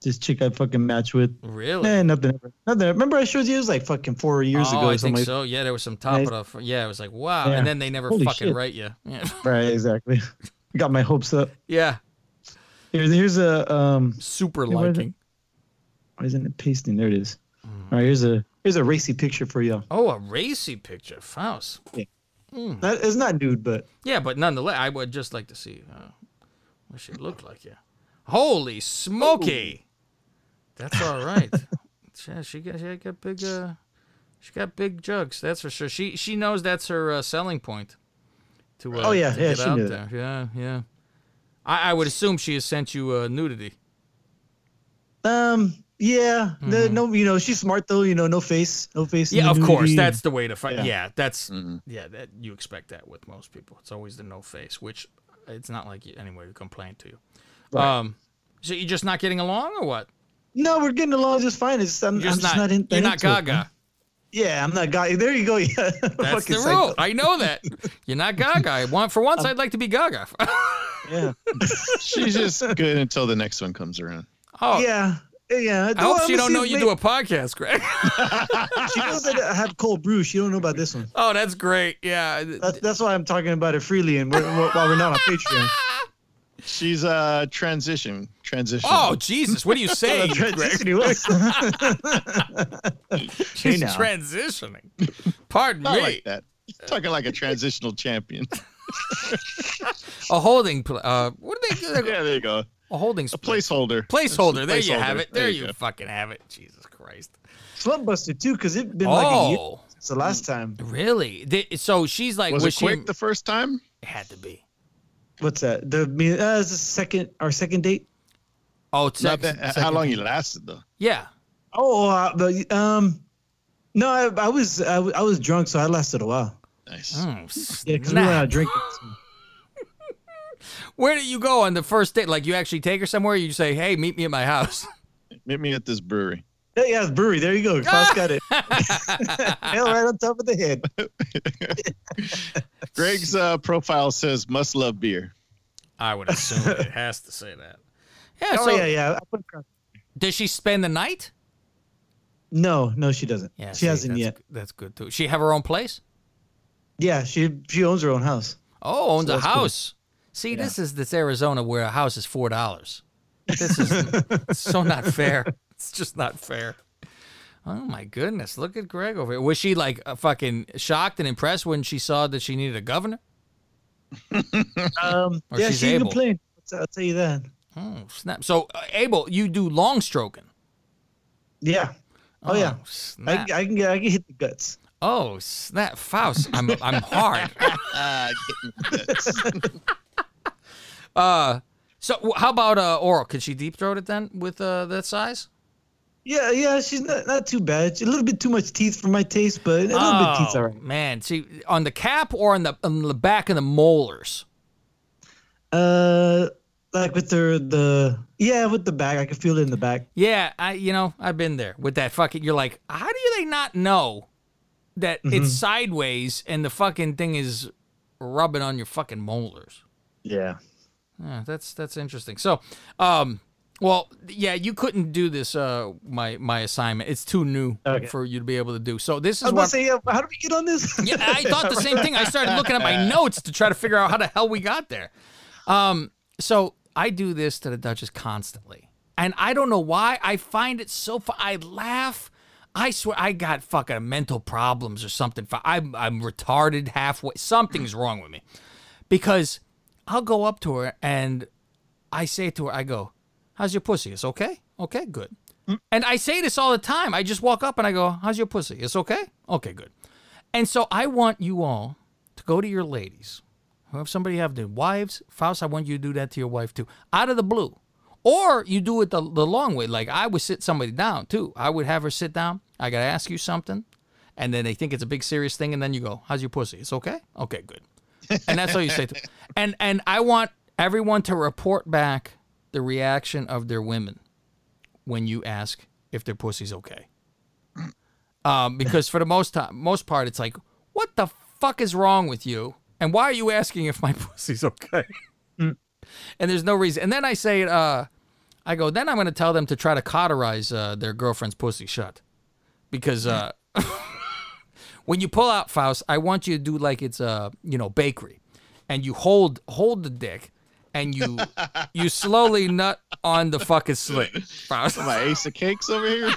this chick I fucking matched with. Really? Eh, nothing, ever- nothing. Remember I showed you it was like fucking four years oh, ago. I something think like- so. Yeah, there was some top Nice. of the. Yeah, it was like wow, Yeah. and then they never Holy fucking shit. write you. Yeah, Right, exactly. Got my hopes up. yeah. Here's here's a um. super Hey, where is it? liking. Why isn't it pasting? There it is. Mm. All right, here's a here's a racy picture for y'all. Oh, a racy picture, Faust. That, it's not nude, but Yeah, but nonetheless, I would just like to see uh, what she looked like. Yeah. Holy smoky! That's all right. yeah, she got she got big uh, she got big jugs. That's for sure. She she knows that's her uh, selling point. To uh, Oh, yeah, to yeah, get she out knew there. Yeah, yeah. I, I would assume she has sent you uh, nudity. um, yeah, the, no, you know she's smart though. You know, no face, no face. Mm-hmm. Yeah, the of course. That's the way to fight. Yeah, Yeah. that's yeah. That you expect that with most people. It's always the no face, which it's not like you, anyone would complain to you. Um, so you're just not getting along, or what? no, we're getting along just fine. It's I'm, You're I'm just not, in, you're not into it, man. Gaga. Yeah, I'm not Gaga. There you go. Yeah, That's the rule. I know that. You're not Gaga. I want for once, I'd like to be Gaga. Yeah. She's just good until the next one comes around. oh, Yeah. Yeah. I hope she don't know you do a podcast, Greg. She knows that I have cold brew. She don't know about this one. oh, that's great. Yeah. That's, that's why I'm talking about it freely and we're, we're, while we're not on Patreon. She's uh transition. Transition. Oh Jesus! What are you saying, Greg? Transition. She's now. transitioning. Pardon Not me. like that. Talking like a transitional champion. A holding. Pl- uh, what do they do? yeah, there you go. A holding. A placeholder. Placeholder. There you have it. There, There you, you fucking have it. Jesus Christ. Slumbuster too, because it's been like a year Oh, since the last time. really? So she's like, Was, was, it she? quick the first time? it had to be. What's that? The me- uh, it's the second our second date. Oh, it's Not sec- that, how second- long you lasted though? Yeah. Oh, uh, the um, no, I, I was I, w- I was drunk, so I lasted a while. Nice. Mm, Yeah, because we went snap. out drinking. Where did you go on the first date? Like you actually take her somewhere? You say, "Hey, meet me at my house." Meet me at this brewery. Yeah, yeah, brewery. There you go. Klaus got it. Hell, right on top of the head. Greg's uh, profile says must love beer. I would assume it has to say that. Yeah. Oh so yeah, yeah. I put cross- does she spend the night? No, no, she doesn't. Yeah. she see, hasn't that's, yet. That's good too. She have her own place? Yeah, she she owns her own house. Oh, owns So a that's cool. house. See, this is this Arizona where a house is four dollars. This is so not fair. It's just not fair. Oh my goodness! Look at Greg over here. Was she like uh, fucking shocked and impressed when she saw that she needed a governor? Um, Or yeah, she's she able. complained. I'll tell you that. Oh, snap. So, uh, Abel, you do long stroking. Yeah. Oh, yeah. I, snap. I can get I can hit the guts. Oh, snap. Faust, I'm, I'm hard. Ah. Uh, so how about uh, oral? Could she deep throat it then with uh, that size? Yeah, yeah, she's not, not too bad. She's a little bit too much teeth for my taste, but a little bit teeth's Oh, all right. Man, see, on the cap or on the on the back of the molars? Uh, like with the the yeah, with the back, I can feel it in the back. Yeah, I you know I've been there with that fucking. You're like, how do they not know that Mm-hmm. it's sideways and the fucking thing is rubbing on your fucking molars? Yeah. Yeah, that's that's interesting. So, um, well, yeah, you couldn't do this. Uh, my my assignment. It's too new Okay. for you to be able to do. So this I is was what. say, yeah, how do we get on this? Yeah, I thought the same thing. I started looking at my notes to try to figure out how the hell we got there. Um, so I do this to the Duchess constantly, and I don't know why. I find it so fun. I laugh. I swear I got fucking mental problems or something. I'm I'm retarded halfway. Something's wrong with me because I'll go up to her and I say to her, I go, "How's your pussy? It's okay. Okay, good." Mm. And I say this all the time. I just walk up and I go, "How's your pussy? It's okay. Okay, good." And so I want you all to go to your ladies. If somebody have the wives, Faust, I want you to do that to your wife too, out of the blue. Or you do it the, the long way. Like I would sit somebody down too. I would have her sit down. I gotta ask you something, and then they think it's a big serious thing, and then you go, "How's your pussy? It's okay. Okay, good." And that's all you say. To, and and I want everyone to report back the reaction of their women when you ask if their pussy's okay. Um, because for the most time, most part, it's like, what the fuck is wrong with you? And why are you asking if my pussy's okay? and there's no reason. And then I say, uh, I go, then I'm going to tell them to try to cauterize uh, their girlfriend's pussy shut. Because uh, when you pull out Faust, I want you to do like it's a you know bakery, and you hold hold the dick, and you you slowly nut on the fucking slit. My ace of cakes over here.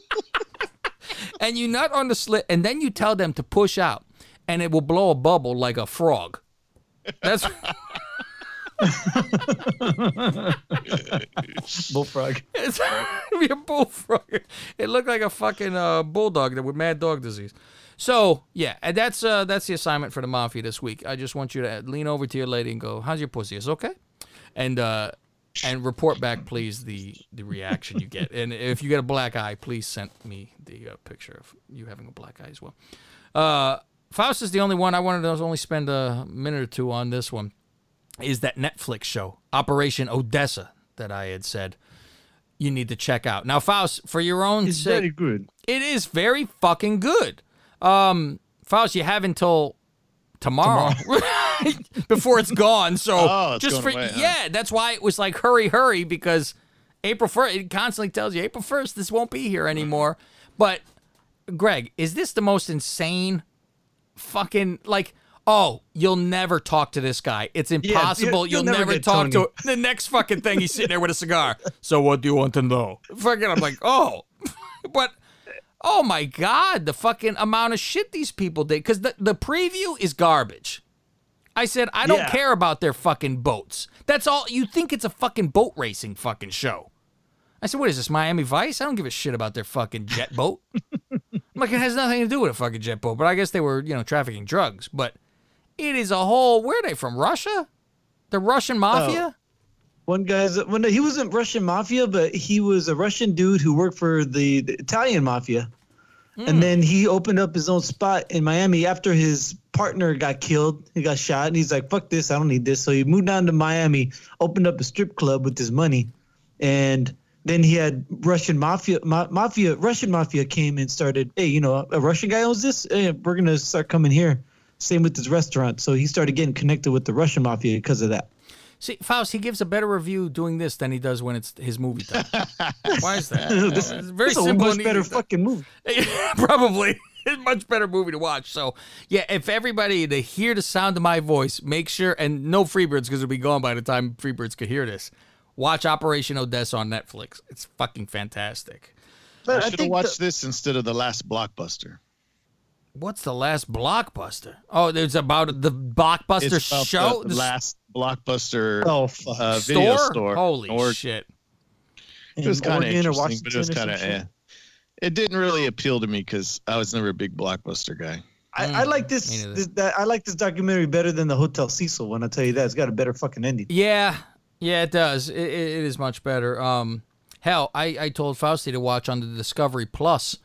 and you nut on the slit, and then you tell them to push out, and it will blow a bubble like a frog. That's Bullfrog. it's be a bullfrog. It looked like a fucking uh, bulldog that with mad dog disease. So yeah, and that's uh, that's the assignment for the mafia this week. I just want you to lean over to your lady and go, "How's your pussy? Is okay?" And uh, and report back, please, the the reaction you get. And if you get a black eye, please send me the uh, picture of you having a black eye as well. Uh, Faust is the only one I wanted to only spend a minute or two on this one. Is that Netflix show Operation Odessa that I had said you need to check out. Now, Faust, for your own It's sake, very good. it is very fucking good. Um, Faust, you have until tomorrow, before it's gone. So Oh, it's just for away, huh? yeah, that's why it was like hurry, hurry because April first. It constantly tells you April first this won't be here anymore. But Greg, is this the most insane fucking like? Oh, you'll never talk to this guy. It's impossible. you'll you'll, never never, talk Tony. to the next fucking thing. He's sitting there with a cigar. So what do you want to know? Fucking, I'm like, oh, but oh my god, the fucking amount of shit these people did. Because the the preview is garbage. I said I don't Yeah. care about their fucking boats. That's all. You think it's a fucking boat racing fucking show? I said, what is this, Miami Vice? I don't give a shit about their fucking jet boat. I'm like, it has nothing to do with a fucking jet boat. But I guess they were, you know, trafficking drugs. But it is a whole. Where are they from? Russia? The Russian mafia? Oh. One guy's when he wasn't Russian mafia, but he was a Russian dude who worked for the, the Italian mafia, and hmm. then he opened up his own spot in Miami after his partner got killed. He got shot, and he's like, "Fuck this! I don't need this." So he moved down to Miami, opened up a strip club with his money, and then he had Russian mafia, ma- mafia, Russian mafia came and started. Hey, you know, a Russian guy owns this. Hey, we're gonna start coming here. Same with his restaurant. So he started getting connected with the Russian mafia because of that. See, Faust, he gives a better review doing this than he does when it's his movie time. Why is that? this, it's very this is a simple much better fucking movie. Probably. It's a much better movie to watch. So, yeah, if everybody to hear the sound of my voice, make sure, and no Freebirds because it'll be gone by the time Freebirds could hear this. Watch Operation Odessa on Netflix. It's fucking fantastic. But I I should have watched the- this instead of the last blockbuster. What's the last blockbuster? Oh, there's about the blockbuster It's about show. the, The last blockbuster Oh, fuck. uh, video Store? store. Holy or, shit. It was kind of interesting, but it was kind of some eh. It didn't really appeal to me because I was never a big blockbuster guy. I, I like this, this that I like this documentary better than the Hotel Cecil. When I tell you that, it's got a better fucking ending. Yeah, yeah, it does. It, it, it is much better. Um, hell, I, I told Fausti to watch on the Discovery Plus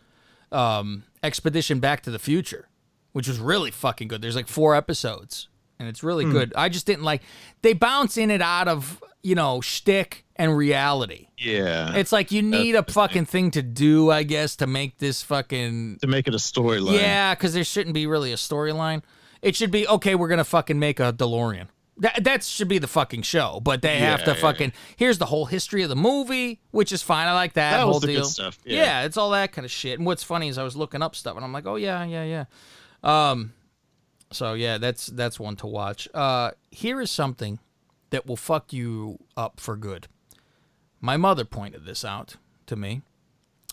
um, Expedition Back to the Future, which was really fucking good. There's like four episodes, and it's really good. Hmm. I just didn't like they bounce in and out of you know shtick and reality. Yeah, It's like you need a fucking thing to do, I guess, to make this fucking to make it a storyline. yeah, because there shouldn't be really a storyline. It should be okay. We're gonna fucking make a DeLorean. That that should be the fucking show. But they have to Yeah, yeah. fucking. Here's the whole history of the movie, which is fine. I like that, That whole was the good deal. stuff, yeah. it's all that kind of shit. And what's funny is I was looking up stuff, and I'm like, oh yeah, yeah, yeah. Um, so yeah, that's that's one to watch. Uh, here is something that will fuck you up for good. My mother pointed this out to me.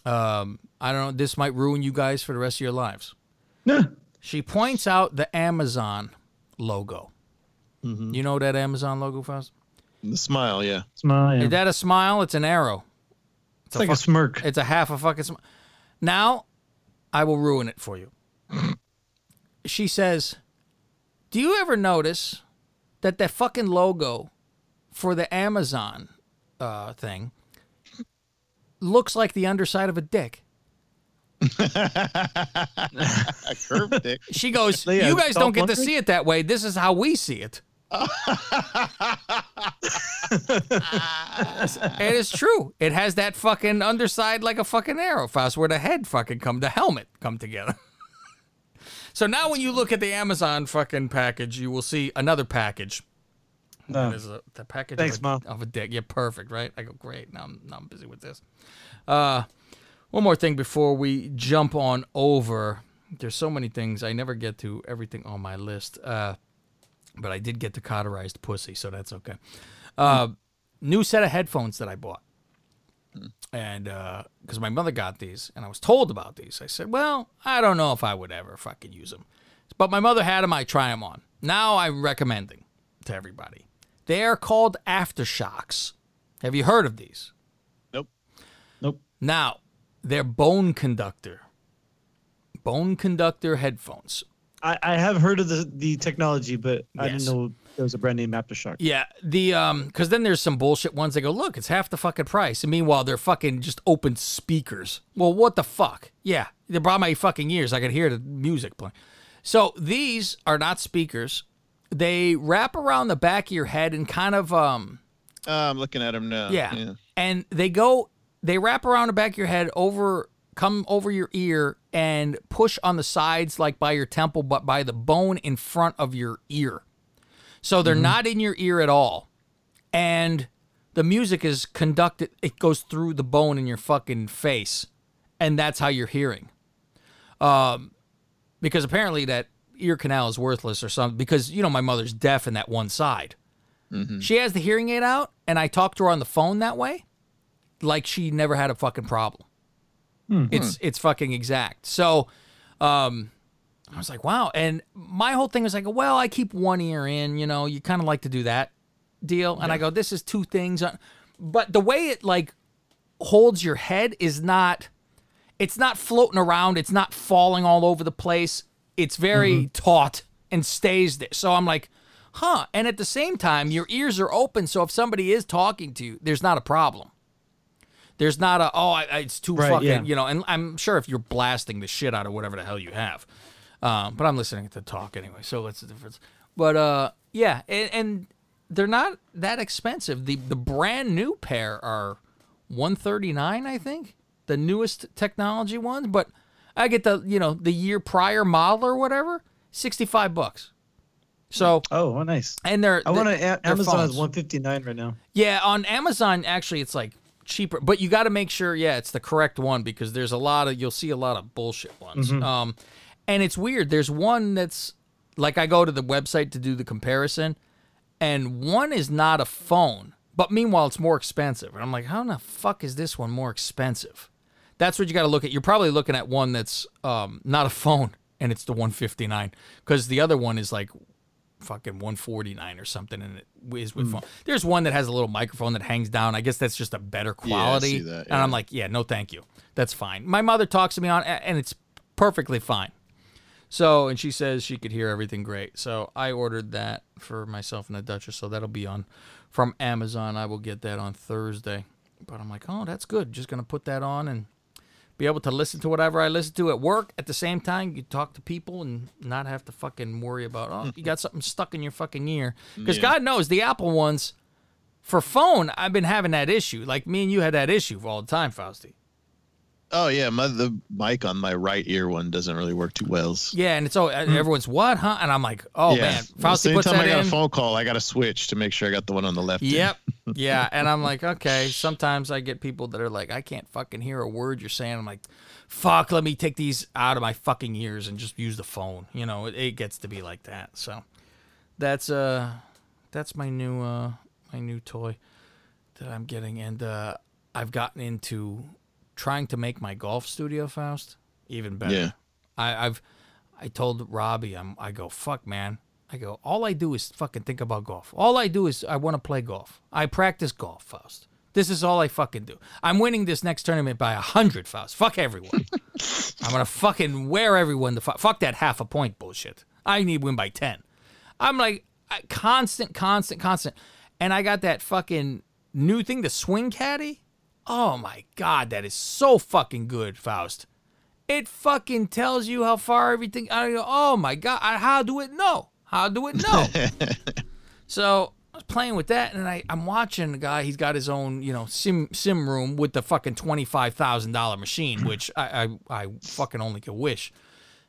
Um, I don't know. This might ruin you guys for the rest of your lives. She points out the Amazon logo. You know that Amazon logo, Faust? The smile, yeah. Smile. Yeah. Is that a smile? It's an arrow. It's like a smirk. It's a half a fucking smile. Now, I will ruin it for you. she says, "Do you ever notice that the fucking logo for the Amazon uh, thing looks like the underside of a dick?" A curved dick. She goes, Yeah, "You guys don't get to see it that way. This is how we see it." it is true. It has that fucking underside like a fucking arrow, Faust, where the head fucking come, the helmet come together. so now when you look at the Amazon fucking package, you will see another package. No. That is a, the package Thanks, of, a, Mom. of a dick. Yeah, perfect, right? I go, great. Now I'm, now I'm busy with this. Uh, one more thing before we jump on over. There's so many things. I never get to everything on my list. Uh, but I did get the cauterized pussy, so that's okay. Uh, New set of headphones that I bought. And because my mother got these and I was told about these, I said, well, I don't know if I would ever fucking use them. But my mother had them, I try them on. Now I'm recommending to everybody. They are called AfterShokz. Have you heard of these? Nope. Nope. Now, they're bone conductor. Bone conductor headphones. I, I have heard of the, the technology, but I Yes. didn't know there was a brand name Aftershock. Yeah, the um, because then there's some bullshit ones that go, look, it's half the fucking price, and meanwhile they're fucking just open speakers. Well, what the fuck? Yeah, they brought my fucking ears. I could hear the music playing. So these are not speakers. They wrap around the back of your head and kind of um, Uh, I'm looking at them now. yeah. And they go, they wrap around the back of your head over, come over your ear and push on the sides, like by your temple, but by the bone in front of your ear. So they're not in your ear at all. And the music is conducted, it goes through the bone in your fucking face. And that's how you're hearing. Um, because apparently that ear canal is worthless or something. Because, you know, my mother's deaf in that one side. She has the hearing aid out, and I talked to her on the phone that way, like she never had a fucking problem. Hmm. It's hmm. it's fucking exact. So, um, I was like, wow. And my whole thing was like, well, I keep one ear in. You know, you kind of like to do that deal. And I go, this is two things. Uh, but the way it like holds your head is not. It's not floating around. It's not falling all over the place. It's very mm-hmm. taut and stays there. So I'm like, huh. And at the same time, your ears are open. So if somebody is talking to you, there's not a problem. There's not a, oh, I, I- it's too Right, fucking, yeah. you know, and I'm sure if you're blasting the shit out of whatever the hell you have. Um, but I'm listening to talk anyway. So what's the difference? But uh, yeah. And, and they're not that expensive. The, the brand new pair are 139 I think. The newest technology ones. But I get the, you know, the year prior model or whatever, 65 bucks. So, Oh, oh nice. and they're, I want to. Amazon phones. is 159 right now. Yeah, on Amazon actually it's like cheaper, but you got to make sure yeah, it's the correct one because there's a lot of you'll see a lot of bullshit ones. Um and it's weird. There's one that's like I go to the website to do the comparison and one is not a phone, but meanwhile it's more expensive. And I'm like, how in the fuck is this one more expensive? That's what you got to look at. You're probably looking at one that's um, not a phone and it's the 159 because the other one is like fucking 149 or something, and it is with hmm. phone. There's one that has a little microphone that hangs down. I guess that's just a better quality. that, And I'm like, yeah, no, thank you. That's fine. My mother talks to me on, and it's perfectly fine. So, and she says she could hear everything great. So I ordered that for myself and the Duchess. So that'll be on from Amazon. I will get that on Thursday. But I'm like, oh, that's good. Just gonna put that on and be able to listen to whatever I listen to at work at the same time. You talk to people and not have to fucking worry about oh, you got something stuck in your fucking ear. Because Yeah. God knows the Apple ones for phone, I've been having that issue. Like me and you had that issue for all the time, Fausti. Oh yeah, my the mic on my right ear one doesn't really work too well. Yeah, and it's all everyone's what, huh? And I'm like, oh yeah. man, Well, Fausti puts anytime that I got in. a phone call, I got to switch to make sure I got the one on the left. Yep. Yeah. And I'm like, okay. Sometimes I get people that are like, I can't fucking hear a word you're saying. I'm like, fuck, let me take these out of my fucking ears and just use the phone. You know, it, it gets to be like that. So that's uh that's my new uh my new toy that I'm getting. And uh I've gotten into trying to make my golf studio Faust even better. Yeah. I, I've I told Robbie, I'm I go, fuck man. I go, all I do is fucking think about golf. All I do is I want to play golf. I practice golf, Faust. This is all I fucking do. I'm winning this next tournament by a hundred, Faust. Fuck everyone. I'm gonna fucking wear everyone the fuck. Fuck that half a point bullshit. I need win by ten. I'm like I- constant, constant, constant, and I got that fucking new thing, the Swing Caddie. Oh my god, that is so fucking good, Faust. It fucking tells you how far everything. I go, oh my god, I- how do it know? How do it know? so I was playing with that, and I, I'm watching the guy. He's got his own, you know, sim sim room with the fucking twenty five thousand dollar machine, which I, I I fucking only could wish,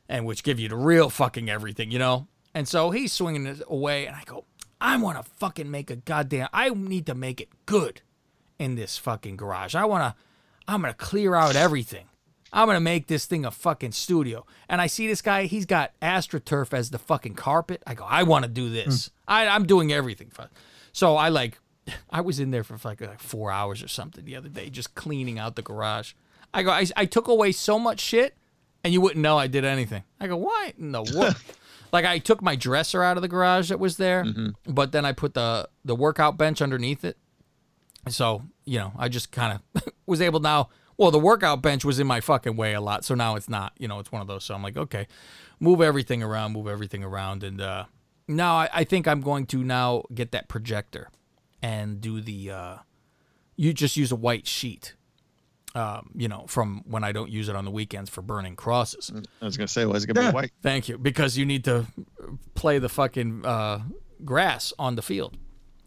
and which give you the real fucking everything, you know. And so he's swinging it away, and I go, I want to fucking make a goddamn. I need to make it good in this fucking garage. I want to. I'm gonna clear out everything. I'm gonna make this thing a fucking studio. And I see this guy, he's got AstroTurf as the fucking carpet. I go, I want to do this. Hmm. I, I'm doing everything. So I like, I was in there for like, like four hours or something the other day, just cleaning out the garage. I go, I, I took away so much shit, and you wouldn't know I did anything. I go, why in the world? like I took my dresser out of the garage that was there, mm-hmm. but then I put the the workout bench underneath it. So, you know, I just kind of was able now. Well, the workout bench was in my fucking way a lot. So now it's not, you know, it's one of those. So I'm like, okay, move everything around, move everything around. And uh, now I, I think I'm going to now get that projector and do the, uh, you just use a white sheet, um, you know, from when I don't use it on the weekends for burning crosses. I was gonna say, why is it gonna be white? Thank you. Because you need to play the fucking uh, grass on the field.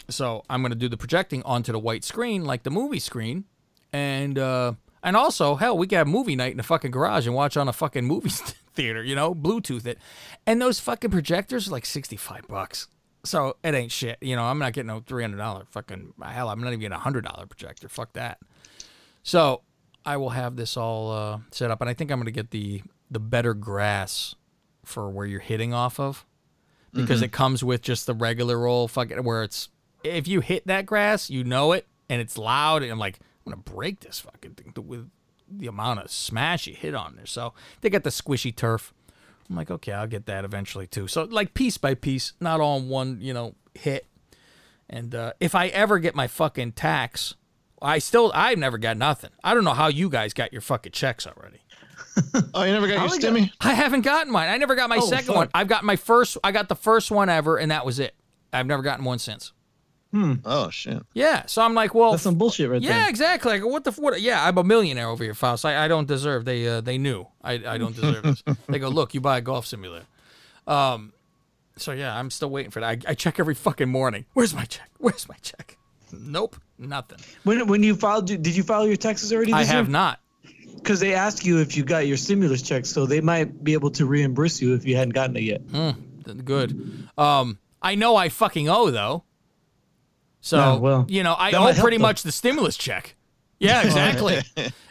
So I'm going to do the projecting onto the white screen like the movie screen. And uh, and also, hell, we have movie night in the fucking garage and watch on a fucking movie theater, you know, Bluetooth it. And those fucking projectors are like 65 bucks. So it ain't shit. You know, I'm not getting no $300 fucking, hell, I'm not even getting a $100 projector. Fuck that. So I will have this all uh, set up, and I think I'm going to get the the better grass for where you're hitting off of, because Mhm. it comes with just the regular old fucking where it's if you hit that grass, you know it, and it's loud, and I'm like, I'm gonna break this fucking thing with the amount of smash you hit on there. So they got the squishy turf. I'm like, okay, I'll get that eventually too. So like piece by piece, not all in one, you know, hit. And uh, if I ever get my fucking tax, I still I've never got nothing. I don't know how you guys got your fucking checks already. Oh, you never got your stimmy? I haven't gotten mine. I never got my Oh, second fuck. one. I've got my first. I got the first one ever, and that was it. I've never gotten one since. Hmm. Oh shit. Yeah, so I'm like, well, That's some bullshit right yeah, there. exactly. Like, what the f- what? Yeah, I'm a millionaire over here, Faust. I, I don't deserve. They uh, they knew I, I don't deserve this. They go, look, you buy a golf simulator. Um, so yeah, I'm still waiting for that. I, I check every fucking morning. Where's my check? Where's my check? Nope, nothing. When when you filed, did you file your taxes already? I this have not. Because they ask you if you got your stimulus check, so they might be able to reimburse you if you hadn't gotten it yet. Hmm, good. Um, I know I fucking owe though. So Oh, well, you know, I that owe pretty though. much the stimulus check. Yeah, exactly.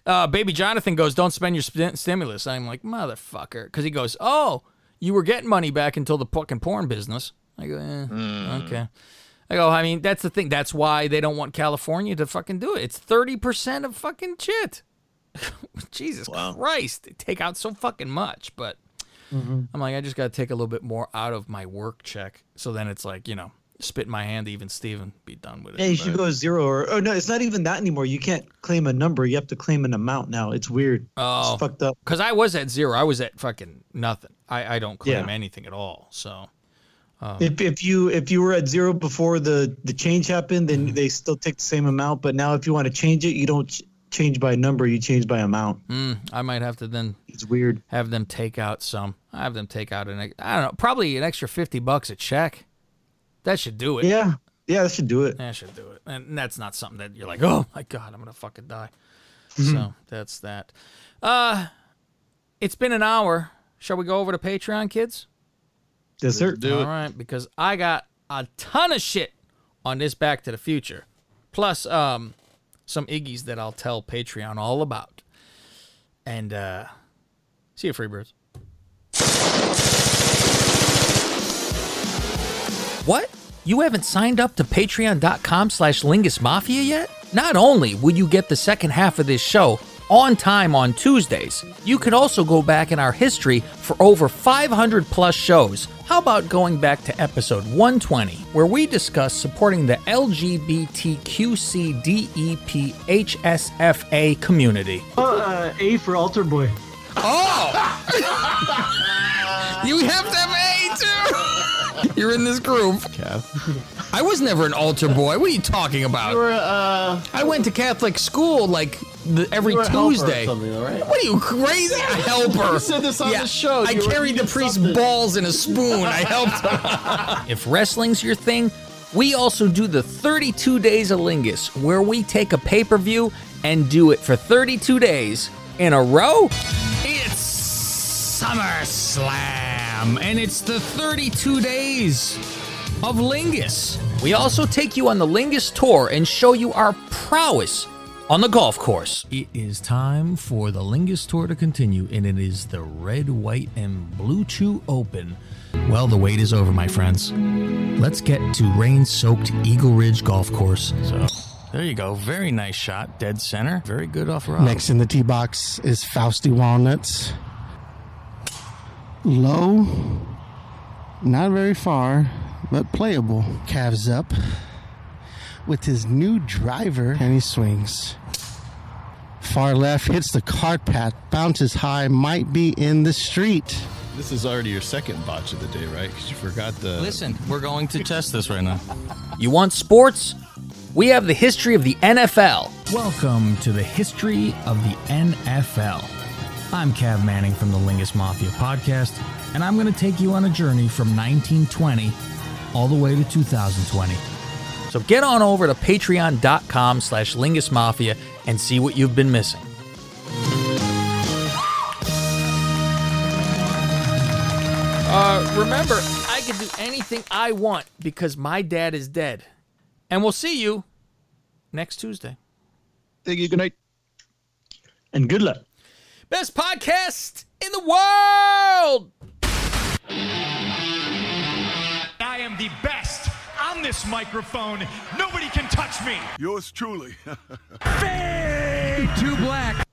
uh, baby Jonathan goes, "Don't spend your st- stimulus." I'm like, "Motherfucker," because he goes, "Oh, you were getting money back until the fucking porn business." I go, eh, "Okay." I go, I mean, that's the thing. That's why they don't want California to fucking do it. It's thirty percent of fucking shit. Jesus Christ, they take out so fucking much, but Mhm. I'm like, I just got to take a little bit more out of my work check. So then it's like, you know, spit in my hand, even Steven, be done with it. Yeah, you should go zero or oh no, it's not even that anymore. You can't claim a number. You have to claim an amount now. It's weird. Oh, It's fucked up. Because I was at zero. I was at fucking nothing. I, I don't claim Yeah. anything at all. So, um, If, if you if you were at zero before the the change happened, then Mm-hmm. they still take the same amount. But now, if you want to change it, you don't ch- change by number. You change by amount. mm, I might have to then It's weird. have them take out some. I have them take out an, I don't know, probably an extra 50 bucks a check. That should do it. Yeah, yeah, that should do it. That should do it. And that's not something that you're like, oh my God, I'm going to fucking die. Mm-hmm. So that's that. Uh, it's been an hour. Shall we go over to Patreon, kids? Yes, sir. All right, because I got a ton of shit on this Back to the Future, plus um, some Iggy's that I'll tell Patreon all about. And uh, see you, Freebirds. What? You haven't signed up to patreon.com slash Lingus Mafia yet? Not only will you get the second half of this show on time on Tuesdays, you can also go back in our history for over 500 plus shows. How about going back to episode 120, where we discuss supporting the LGBTQCDEPHSFA community? Oh, uh, A for altar boy. Oh! you have to have A too! You're in this group. I was never an altar boy. What are you talking about? You were, uh, I went to Catholic school like the, every You were a helper or Tuesday. something, though, right? What are you crazy? A helper. You said this on yeah, the show. I You were carried the eating priest's something. balls in a spoon. I helped him. if wrestling's your thing, we also do the 32 Days of Lingus, where we take a pay per view and do it for 32 days in a row. It's SummerSlam, and it's the 32 days of Lingus. We also take you on the Lingus tour and show you our prowess on the golf course. It is time for the Lingus tour to continue, and it is the Red, White, and Blue Chew Open. Well, the wait is over, my friends. Let's get to rain soaked Eagle Ridge Golf Course. So, there you go. Very nice shot. Dead center. Very good off road. Next in the tee box is Fausty Walnuts. Low, not very far, but playable. Cav's up with his new driver, and he swings. Far left hits the cart path, bounces high, might be in the street. This is already your second botch of the day, right? Because you forgot the. Listen, we're going to test this right now. You want sports? We have the history of the NFL. Welcome to the history of the NFL. I'm Cav Manning from the Lingus Mafia podcast, and I'm going to take you on a journey from 1920 all the way to 2020. So get on over to patreon.com slash Lingus Mafia and see what you've been missing. Uh, remember, I can do anything I want because my dad is dead. And we'll see you next Tuesday. Thank you. Good night. And good luck. Best podcast in the world. I am the best on this microphone. Nobody can touch me. Yours truly. Fade to black.